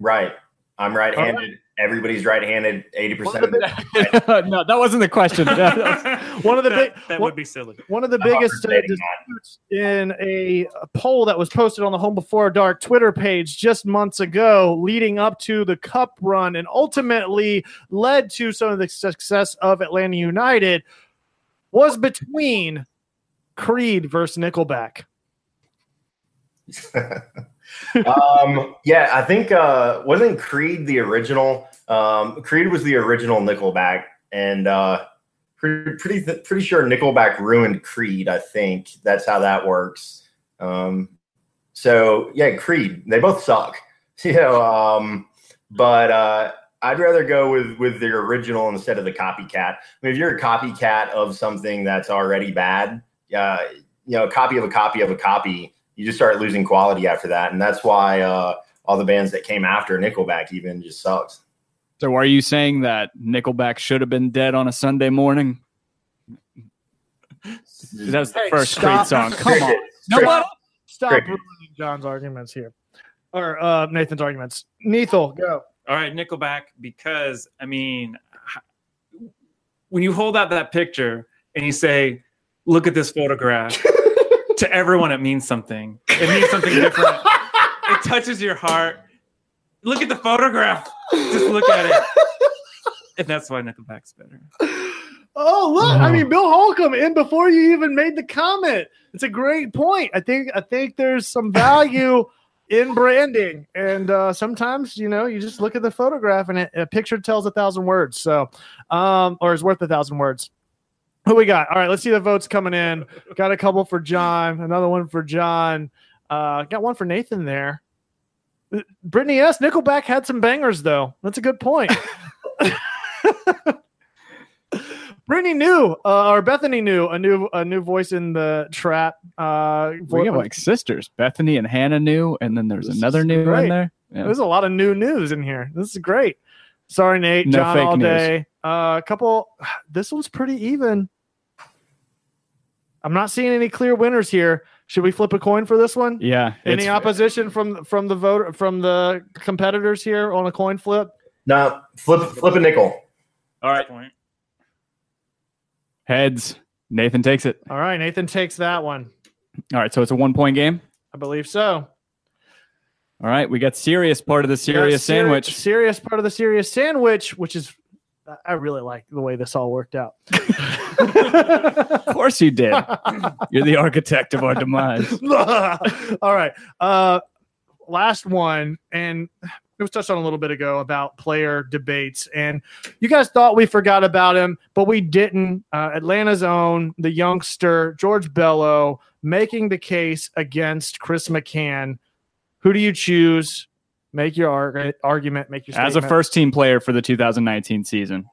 Right. I'm right-handed. Everybody's right-handed. Eighty percent of One the [laughs] no, that wasn't the question. [laughs] That was- One of the that, big- that one- would be silly. One of the I'm biggest uh, disputes in a, a poll that was posted on the Home Before Dark Twitter page just months ago, leading up to the Cup run, and ultimately led to some of the success of Atlanta United, was between Creed versus Nickelback. [laughs] um, yeah, I think uh, wasn't Creed the original? Um, Creed was the original Nickelback, and uh, pretty pretty sure Nickelback ruined Creed. I think that's how that works. Um, so yeah, Creed. They both suck, [laughs] you know. Um, but uh, I'd rather go with with the original instead of the copycat. I mean, if you're a copycat of something that's already bad, uh, you know, a copy of a copy of a copy, you just start losing quality after that, and that's why uh, all the bands that came after Nickelback even just sucks. So, are you saying that Nickelback should have been dead on a Sunday morning? That was the Hey, first stop. Creed song. [laughs] Come on. No, what? Stop ruining John's arguments here, or uh, Nathan's arguments. Nethel, go. All right, Nickelback, because I mean, when you hold out that picture and you say, "Look at this photograph," [laughs] to everyone it means something. It means something different. [laughs] it touches your heart. Look at the photograph. Just look at it. And that's why Nickelback's better. Oh look! I mean, Bill Holcomb in before you even made the comment. It's a great point. I think I think there's some [laughs] value in branding, and uh, sometimes you know you just look at the photograph and it, a picture tells a thousand words. So, um, or is worth a thousand words. Who we got? All right, let's see the votes coming in. Got a couple for John, another one for John. Uh, got one for Nathan there. Brittany S. Nickelback had some bangers though. That's a good point. [laughs] Brittany knew, uh, or Bethany knew a new a new voice in the trap. Uh, We have like sisters, Bethany and Hannah knew, and then there's another new great. in there. Yeah. There's a lot of new news in here. This is great. Sorry, Nate. No John fake all day. Uh, a couple. [sighs] This one's pretty even. I'm not seeing any clear winners here. Should we flip a coin for this one? Yeah. Any opposition from from the voter from the competitors here on a coin flip? No, flip flip a nickel. All right. Heads. Nathan takes it. All right, Nathan takes that one. All right. So it's a one point game. I believe so. All right. We got serious part of the serious Yeah, sandwich. Serious part of the serious sandwich, which is I really like the way this all worked out. [laughs] [laughs] Of course you did. You're the architect of our demise. [laughs] all right. Uh last one, and it was touched on a little bit ago about player debates, and you guys thought we forgot about him, but we didn't. Uh, Atlanta's own, the youngster George Bello, making the case against Chris McCann. Who do you choose? Make your arg- argument. Make your As a first team player for the 2019 season.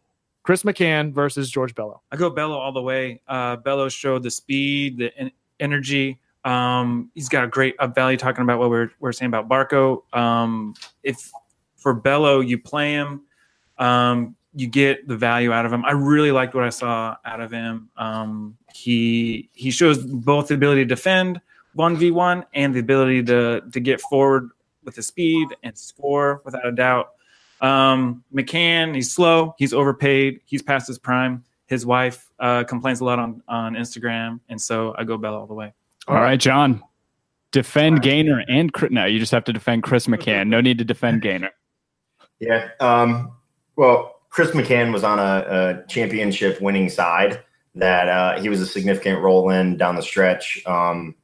Chris McCann versus George Bello. I go Bello all the way. Uh, Bello showed the speed, the en- energy. Um, he's got a great up value. Talking about what we we're we're saying about Barco. Um, if for Bello, you play him, um, you get the value out of him. I really liked what I saw out of him. Um, he he shows both the ability to defend one v one and the ability to to get forward with the speed and score without a doubt. Um, McCann, he's slow, he's overpaid, he's past his prime. His wife uh, complains a lot on, on Instagram, and so I go Bello all the way. All right, John. Defend Gainer and Chris. No, you just have to defend Chris McCann. No need to defend Gainer. [laughs] Yeah. Um, well, Chris McCann was on a, a championship winning side that uh, he was a significant role in down the stretch. Um,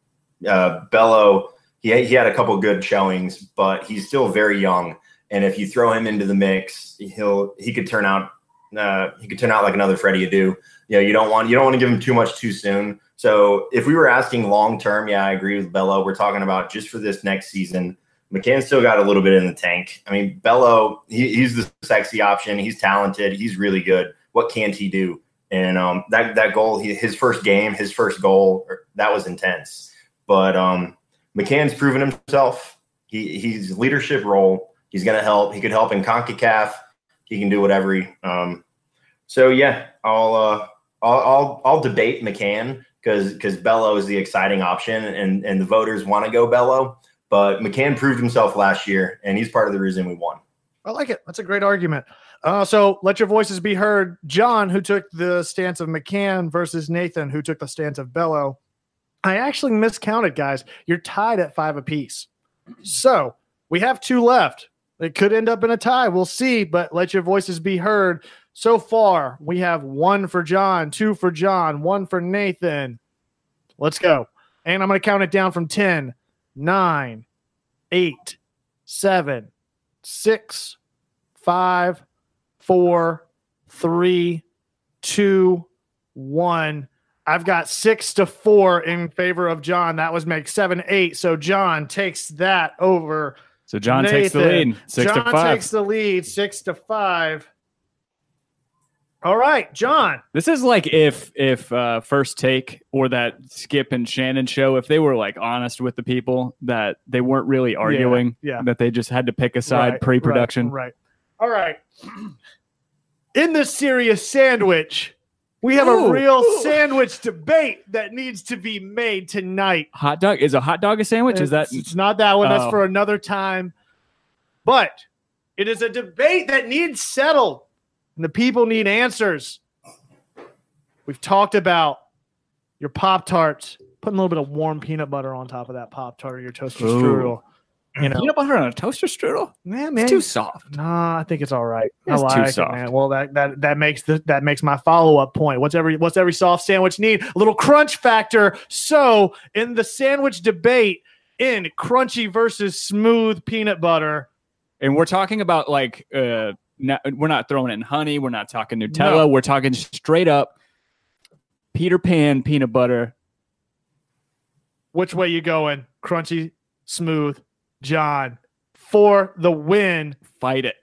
uh, Bello, he, he had a couple good showings, but he's still very young. And if you throw him into the mix, he'll he could turn out uh, he could turn out like another Freddie Adu. You know, you don't want you don't want to give him too much too soon. So if we were asking long term, yeah, I agree with Bello. We're talking about just for this next season. McCann still got a little bit in the tank. I mean, Bello, he, he's the sexy option. He's talented. He's really good. What can't he do? And um, that that goal, he, his first game, his first goal, er, that was intense. But um, McCann's proven himself. He he's leadership role. He's going to help. He could help in Concacaf. He can do whatever he. Um, so yeah, I'll uh, I'll, I'll I'll debate McCann because because Bello is the exciting option, and and the voters want to go Bello. But McCann proved himself last year, and he's part of the reason we won. I like it. That's a great argument. Uh, so let your voices be heard. John, who took the stance of McCann versus Nathan, who took the stance of Bello. I actually miscounted, guys. You're tied at five apiece. So we have two left. It could end up in a tie. We'll see, but let your voices be heard. So far, we have one for John, two for John, one for Nathan. Let's go. And I'm going to count it down from 10, 9, 8, 7, 6, 5, 4, 3, 2, 1. I've got six to four in favor of John. That was make seven, eight. So John takes that over. So John takes the lead, six John to five. takes the lead, six to five. All right, John. This is like if if uh, first take or that Skip and Shannon show, if they were like honest with the people that they weren't really arguing, yeah. that they just had to pick a side Right, pre-production. Right, right. All right. [clears throat] In the serious sandwich, we have Ooh, a real ooh. sandwich debate that needs to be made tonight. Hot dog is a hot dog a sandwich? Is that It's, it's not that one. That's Oh. for another time. But it is a debate that needs settled, and the people need answers. We've talked about your Pop Tarts, putting a little bit of warm peanut butter on top of that Pop Tart or your toaster strudel. You know, peanut butter on a toaster strudel? yeah, man. It's too soft. Nah, I think it's all right. It's I too like it, soft. man. Well, that that that makes the that makes my follow up point. What's every what's every soft sandwich need? A little crunch factor. So in the sandwich debate, in crunchy versus smooth peanut butter, And we're talking about like uh not, we're not throwing in honey, we're not talking Nutella, No. we're talking straight up Peter Pan peanut butter. which way you going? Crunchy, smooth, John for the win. Fight it.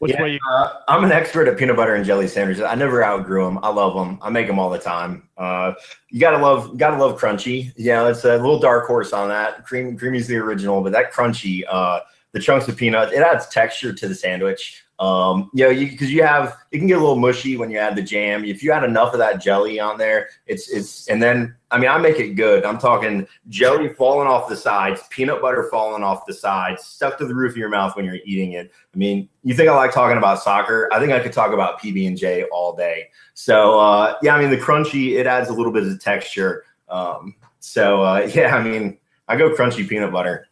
Which Yeah. way you? Uh, I'm an expert at peanut butter and jelly sandwiches. I never outgrew them. I love them. I make them all the time. Uh, you gotta love, gotta love crunchy. Yeah, it's a little dark horse on that. Cream, creamy's the original, but that crunchy, uh, the chunks of peanut, it adds texture to the sandwich. Um, you know, you because you have it can get a little mushy when you add the jam. If you add enough of that jelly on there, it's it's and then I mean I make it good. I'm talking jelly falling off the sides, peanut butter falling off the sides, stuck to the roof of your mouth when you're eating it. I mean, you think I like talking about soccer? I think I could talk about PB and J all day. So uh, yeah, I mean the crunchy it adds a little bit of texture. Um, so uh, [laughs] yeah, I mean I go crunchy peanut butter.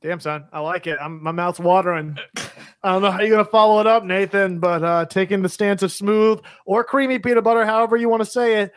Damn son, I like it. I'm, my mouth's watering. I don't know how you're gonna follow it up, Nathan, but uh, taking the stance of smooth or creamy peanut butter, however you want to say it.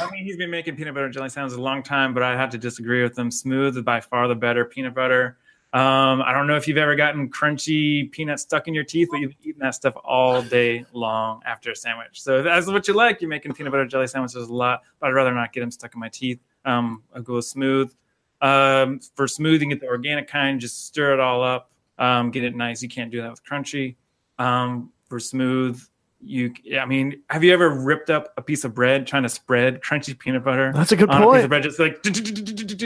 I mean, he's been making peanut butter jelly sandwiches a long time, but I have to disagree with them. Smooth is by far the better peanut butter. Um, I don't know if you've ever gotten crunchy peanuts stuck in your teeth, but you've eaten that stuff all day long after a sandwich. So if that's what you like. You're making peanut butter jelly sandwiches a lot, but I'd rather not get them stuck in my teeth. Um, I'll go smooth. Um, for smoothing, get the organic kind. Just stir it all up, um, get it nice. You can't do that with crunchy. Um, for smooth, you. I mean, have you ever ripped up a piece of bread trying to spread crunchy peanut butter That's a good on a piece of bread? Just like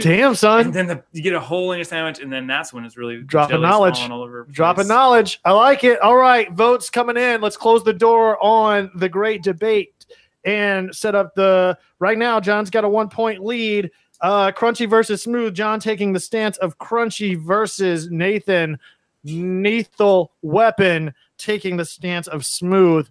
Damn, son. and then the, you get a hole in your sandwich, and then that's when it's really Dropping knowledge. falling All over Dropping knowledge. I like it. All right, votes coming in. Let's close the door on the great debate and set up the. Right now, John's got a one point lead. Uh, crunchy versus smooth. John taking the stance of crunchy versus Nathan. Lethal weapon taking the stance of smooth.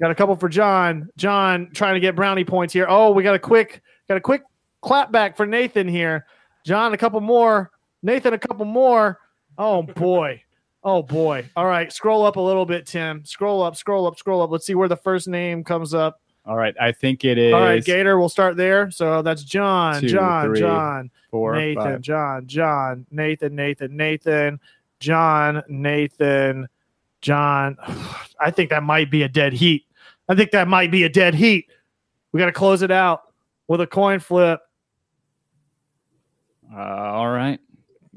Got a couple for John. John trying to get brownie points here. Oh, we got a quick, got a quick clap back for Nathan here. John, a couple more. Nathan, a couple more. Oh boy. Oh boy. All right. Scroll up a little bit, Tim. Scroll up, scroll up, scroll up. Let's see where the first name comes up. All right, I think it is All right, Gator, we'll start there. So that's John, Two, John, three, John, four, Nathan, five. John, John, Nathan, Nathan, Nathan, John, Nathan, John. [sighs] I think that might be a dead heat. I think that might be a dead heat. We got to close it out with a coin flip. Uh, all right.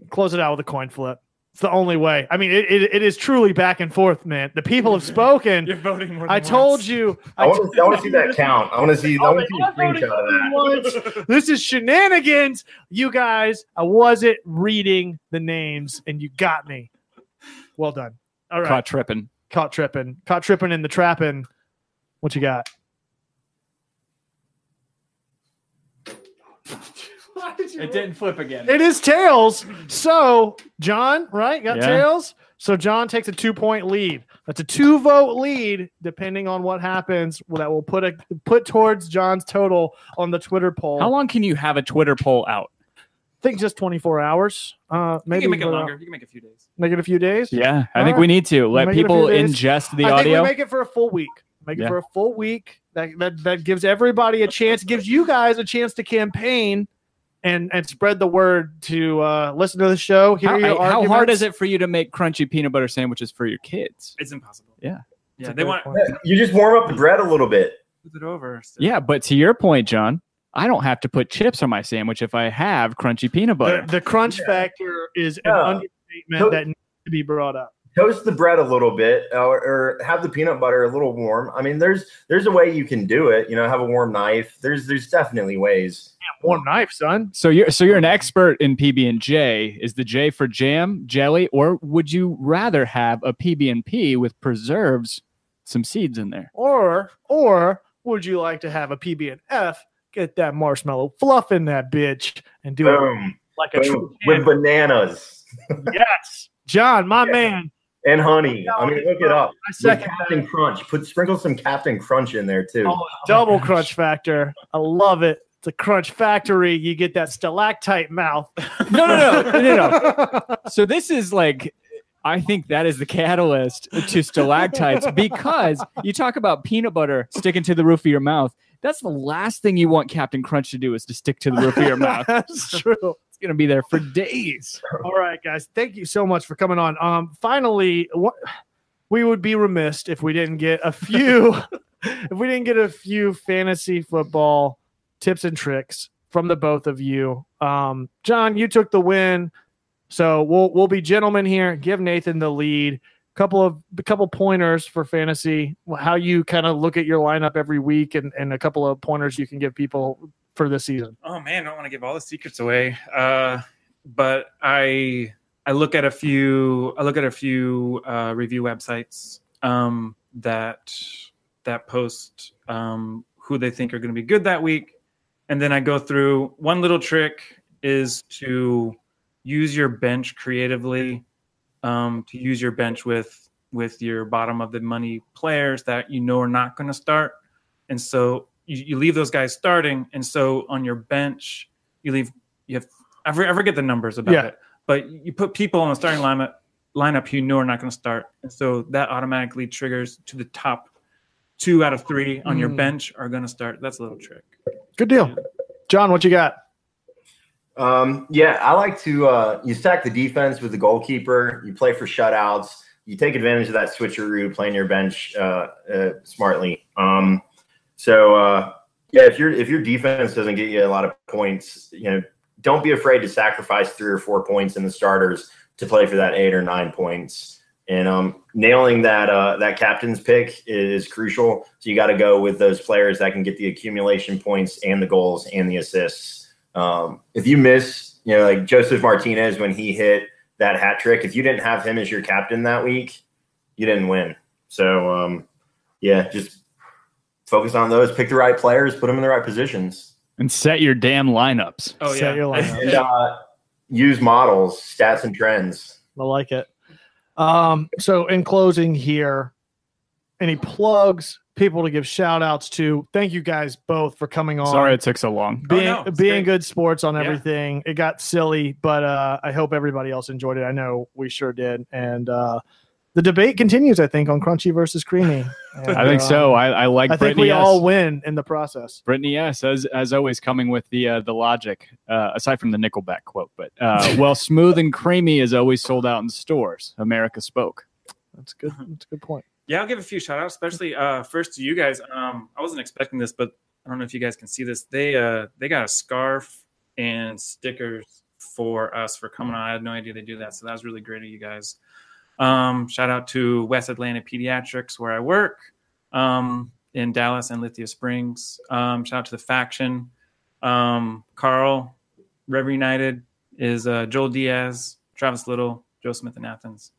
Close it out with a coin flip. It's the only way. I mean, it, it, it is truly back and forth, man. The people have spoken. [laughs] You're voting more. Than I told once. you. I want to, I want to see that count. I want to see. I Oh, want to see a screenshot of that. [laughs] This is shenanigans. You guys, I wasn't reading the names and you got me. Well done. All right. Caught tripping. Caught tripping. Caught tripping in the trapping. What you got? It didn't flip again. It is tails. So, John, right? Got Yeah. tails. So, John takes a two point lead. That's a two vote lead, depending on what happens. Well, that will put a put towards John's total on the Twitter poll. How long can you have a Twitter poll out? I think just 24 hours. Uh, You maybe can make it we'll- longer. You can make a few days. Make it a few days. Yeah, I All think right. we need to let Make it a people ingest the I think audio. we make it for a full week. Make it for a full week. That, that that gives everybody a chance. Gives you guys a chance to campaign and and spread the word to uh, listen to the show. Hear how, your how hard is it for you to make crunchy peanut butter sandwiches for your kids? It's impossible. Yeah. Yeah. They want point. You just warm up the bread a little bit. put it over. So- Yeah, but to your point, John, I don't have to put chips on my sandwich if I have crunchy peanut butter. The, the crunch factor is an Yeah. understatement So- that needs to be brought up. Toast the bread a little bit, or, or have the peanut butter a little warm. I mean, there's there's a way you can do it. You know, have a warm knife. There's there's definitely ways. Warm knife, son. So you're so you're an expert in PB and J. Is the J for jam, jelly, or would you rather have a PB and P with preserves, some seeds in there? Or or would you like to have a PB and F? Get that marshmallow fluff in that bitch and do it like a true boom, with bananas [laughs] Yes, John, my Yeah. man. And honey. I mean, look it up. I With second Captain Crunch. Put sprinkle some Captain Crunch in there too. Oh, double crunch factor. I love it. It's a crunch factory. You get that stalactite mouth. [laughs] No, no, [laughs] no, no, no. So this is like. I think that is the catalyst to stalactites [laughs] because you talk about peanut butter sticking to the roof of your mouth. That's the last thing you want Captain Crunch to do is to stick to the roof of your mouth. That's true. It's gonna be there for days. [laughs] All right, guys. Thank you so much for coming on. Um, finally, what we would be remiss if we didn't get a few, [laughs] [laughs] if we didn't get a few fantasy football tips and tricks from the both of you. Um, John, you took the win, so we'll we'll be gentlemen here. Give Nathan the lead. Couple of a couple pointers for fantasy. How you kind of look at your lineup every week, and and a couple of pointers you can give people for this season. Oh man, I don't want to give all the secrets away. Uh, but I I look at a few I look at a few uh, review websites um, that that post um, who they think are going to be good that week, and then I go through. One little trick is to use your bench creatively. Um, to use your bench with with your bottom of the money players that you know are not going to start, and so you, you leave those guys starting, and so on your bench you leave you have I forget, I forget the numbers about Yeah. it, but you put people on the starting lineup lineup you know are not going to start, and so that automatically triggers to the top two out of three on your Mm. bench are going to start. That's a little trick. Good deal, John. What you got? Um, yeah, I like to uh, you stack the defense with the goalkeeper. You play for shutouts. You take advantage of that switcheroo, playing your bench uh, uh, smartly. Um, so uh, yeah, if your if your defense doesn't get you a lot of points, you know, don't be afraid to sacrifice three or four points in the starters to play for that eight or nine points. And um, nailing that uh, that captain's pick is crucial. So you got to go with those players that can get the accumulation points and the goals and the assists. Um, if you miss, you know, like Josef Martinez when he hit that hat trick, if you didn't have him as your captain that week, you didn't win. So um, yeah, just focus on those. Pick the right players, put them in the right positions, And set your damn lineups. Oh Set yeah. your lineup. and uh, use models, stats, and trends. I like it. Um, so in closing here, any plugs, people to give shout outs to. Thank you guys both for coming on. Sorry it took so long. being Oh, no, being great. good sports on Yeah. everything. It got silly, but uh, I hope everybody else enjoyed it. I know we sure did. And uh, the debate continues, I think, on crunchy versus creamy. And, [laughs] I think uh, so. I, I like I think we S. all win in the process. Brittany S. As as always, coming with the uh, the logic. Uh, aside from the Nickelback quote, but uh, [laughs] well, smooth and creamy is always sold out in stores. America spoke. That's good. That's a good point. Yeah, I'll give a few shout outs, especially uh first to you guys. Um I wasn't expecting this, but I don't know if you guys can see this. They uh they got a scarf and stickers for us for coming on. I had no idea they do that. So that was really great of you guys. Um shout out to West Atlanta Pediatrics where I work. Um in Dallas and Lithia Springs. Um shout out to the faction. Um Carl, Rev United is uh Joel Diaz, Travis Little, Joe Smith in Athens.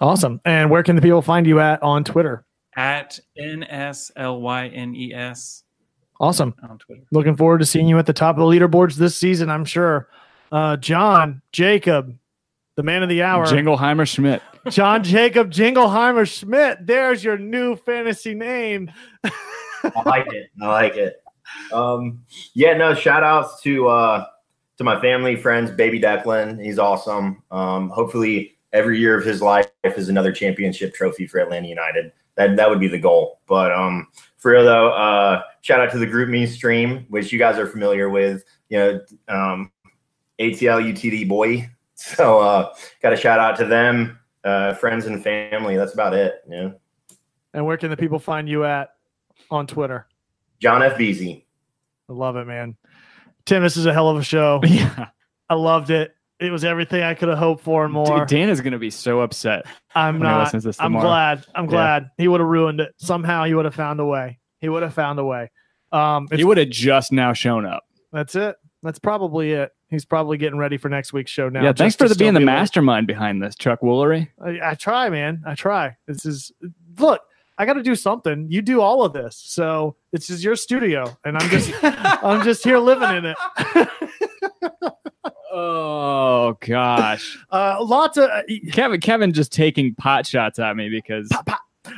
Awesome. And where can the people find you at on Twitter? at N S L Y N E S Awesome. on Twitter. Looking forward to seeing you at the top of the leaderboards this season, I'm sure. Uh, John Jacob, the man of the hour. Jingleheimer Schmidt. John Jacob Jingleheimer Schmidt. There's your new fantasy name. I like it. I like it. Um, yeah, no, shout outs to uh to my family, friends, baby Declan. He's awesome. Um, hopefully every year of his life is another championship trophy for Atlanta United. That that would be the goal. But um for real though, uh shout out to the GroupMe stream, which you guys are familiar with, you know, um ATL UTD boy. [laughs] So uh got a shout out to them, uh friends and family. That's about it. Yeah. And where can the people find you at on Twitter? John F. Beasy. I love it, man. Tim, this is a hell of a show. [laughs] yeah. I loved it. It was everything I could have hoped for and more. Dan is going to be so upset. I'm not. this I'm tomorrow. glad. I'm Yeah. glad he would have ruined it. Somehow he would have found a way. He would have found a way. Um, He would have just now shown up. that's it. That's probably it. He's probably getting ready for next week's show now. yeah, thanks for the, being the be a little- mastermind behind this, Chuck Woolery. I, I try, man. I try. This is look. I got to do something. You do all of this, so this is your studio, and I'm just [laughs] I'm just here living in it. [laughs] Oh gosh, uh, lots of Kevin. Kevin just taking pot shots at me because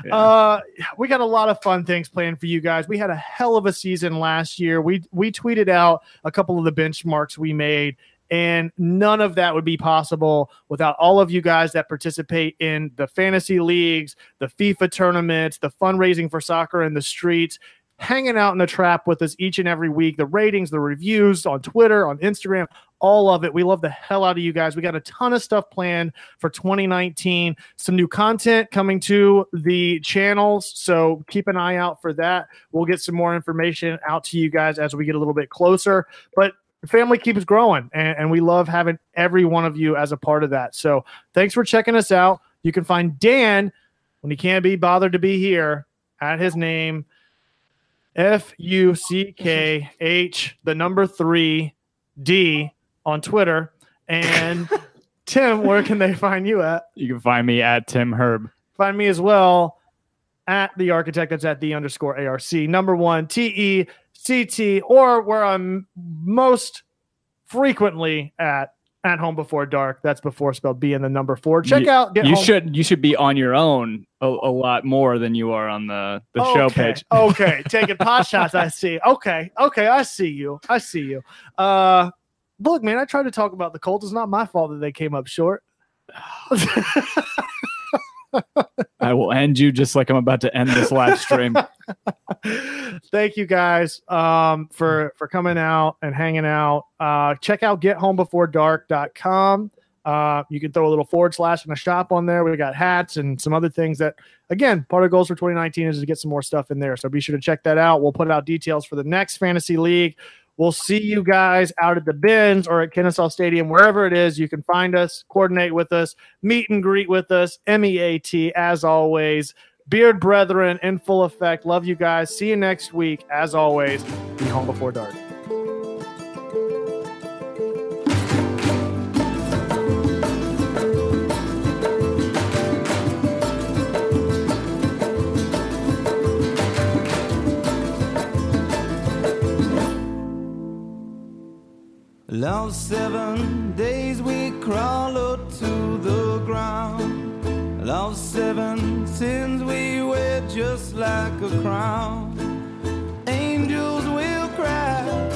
Yeah. Uh, we got a lot of fun things planned for you guys. We had a hell of a season last year. We we tweeted out a couple of the benchmarks we made, and none of that would be possible without all of you guys that participate in the fantasy leagues, the FIFA tournaments, the fundraising for soccer in the streets. Hanging out in the trap with us each and every week, the ratings, the reviews on Twitter, on Instagram, all of it. We love the hell out of you guys. We got a ton of stuff planned for 2019 some new content coming to the channels so keep an eye out for that. We'll get some more information out to you guys as we get a little bit closer. But the family keeps growing and, and we love having every one of you as a part of that. So thanks for checking us out. You can find dan when he can't be bothered to be here at his name f-u-c-k-h the number three d on twitter and [laughs] tim where can they find you at you can find me at Tim Herb. Find me as well at the architect. That's at the underscore ARC. Number one, T E C T, or where I'm most frequently at at home before dark. That's before spelled B and the number four. Check You- out. You home. should you should be on your own a, a lot more than you are on the the show Okay, page. [laughs] okay, [laughs] taking pot shots. I see. Okay, okay, I see you. I see you. Uh, look, man, I tried to talk about the Colts. It's not my fault that they came up short. [sighs] [laughs] I will end you just like I'm about to end this live stream. [laughs] Thank you guys um, for for coming out and hanging out. Uh, check out gethomebeforedark.com. Uh, you can throw a little forward slash and a shop on there. We got hats and some other things that, again, part of goals for 2019 is to get some more stuff in there. So be sure to check that out. We'll put out details for the next fantasy league. We'll see you guys out at the bins or at Kennesaw Stadium, wherever it is. You can find us, coordinate with us, meet and greet with us. MEAT, as always. Beard Brethren in full effect. Love you guys. See you next week. As always, be home before dark. Lost seven days we crawled to the ground. Lost seven sins we wear just like a crown. Angels will cry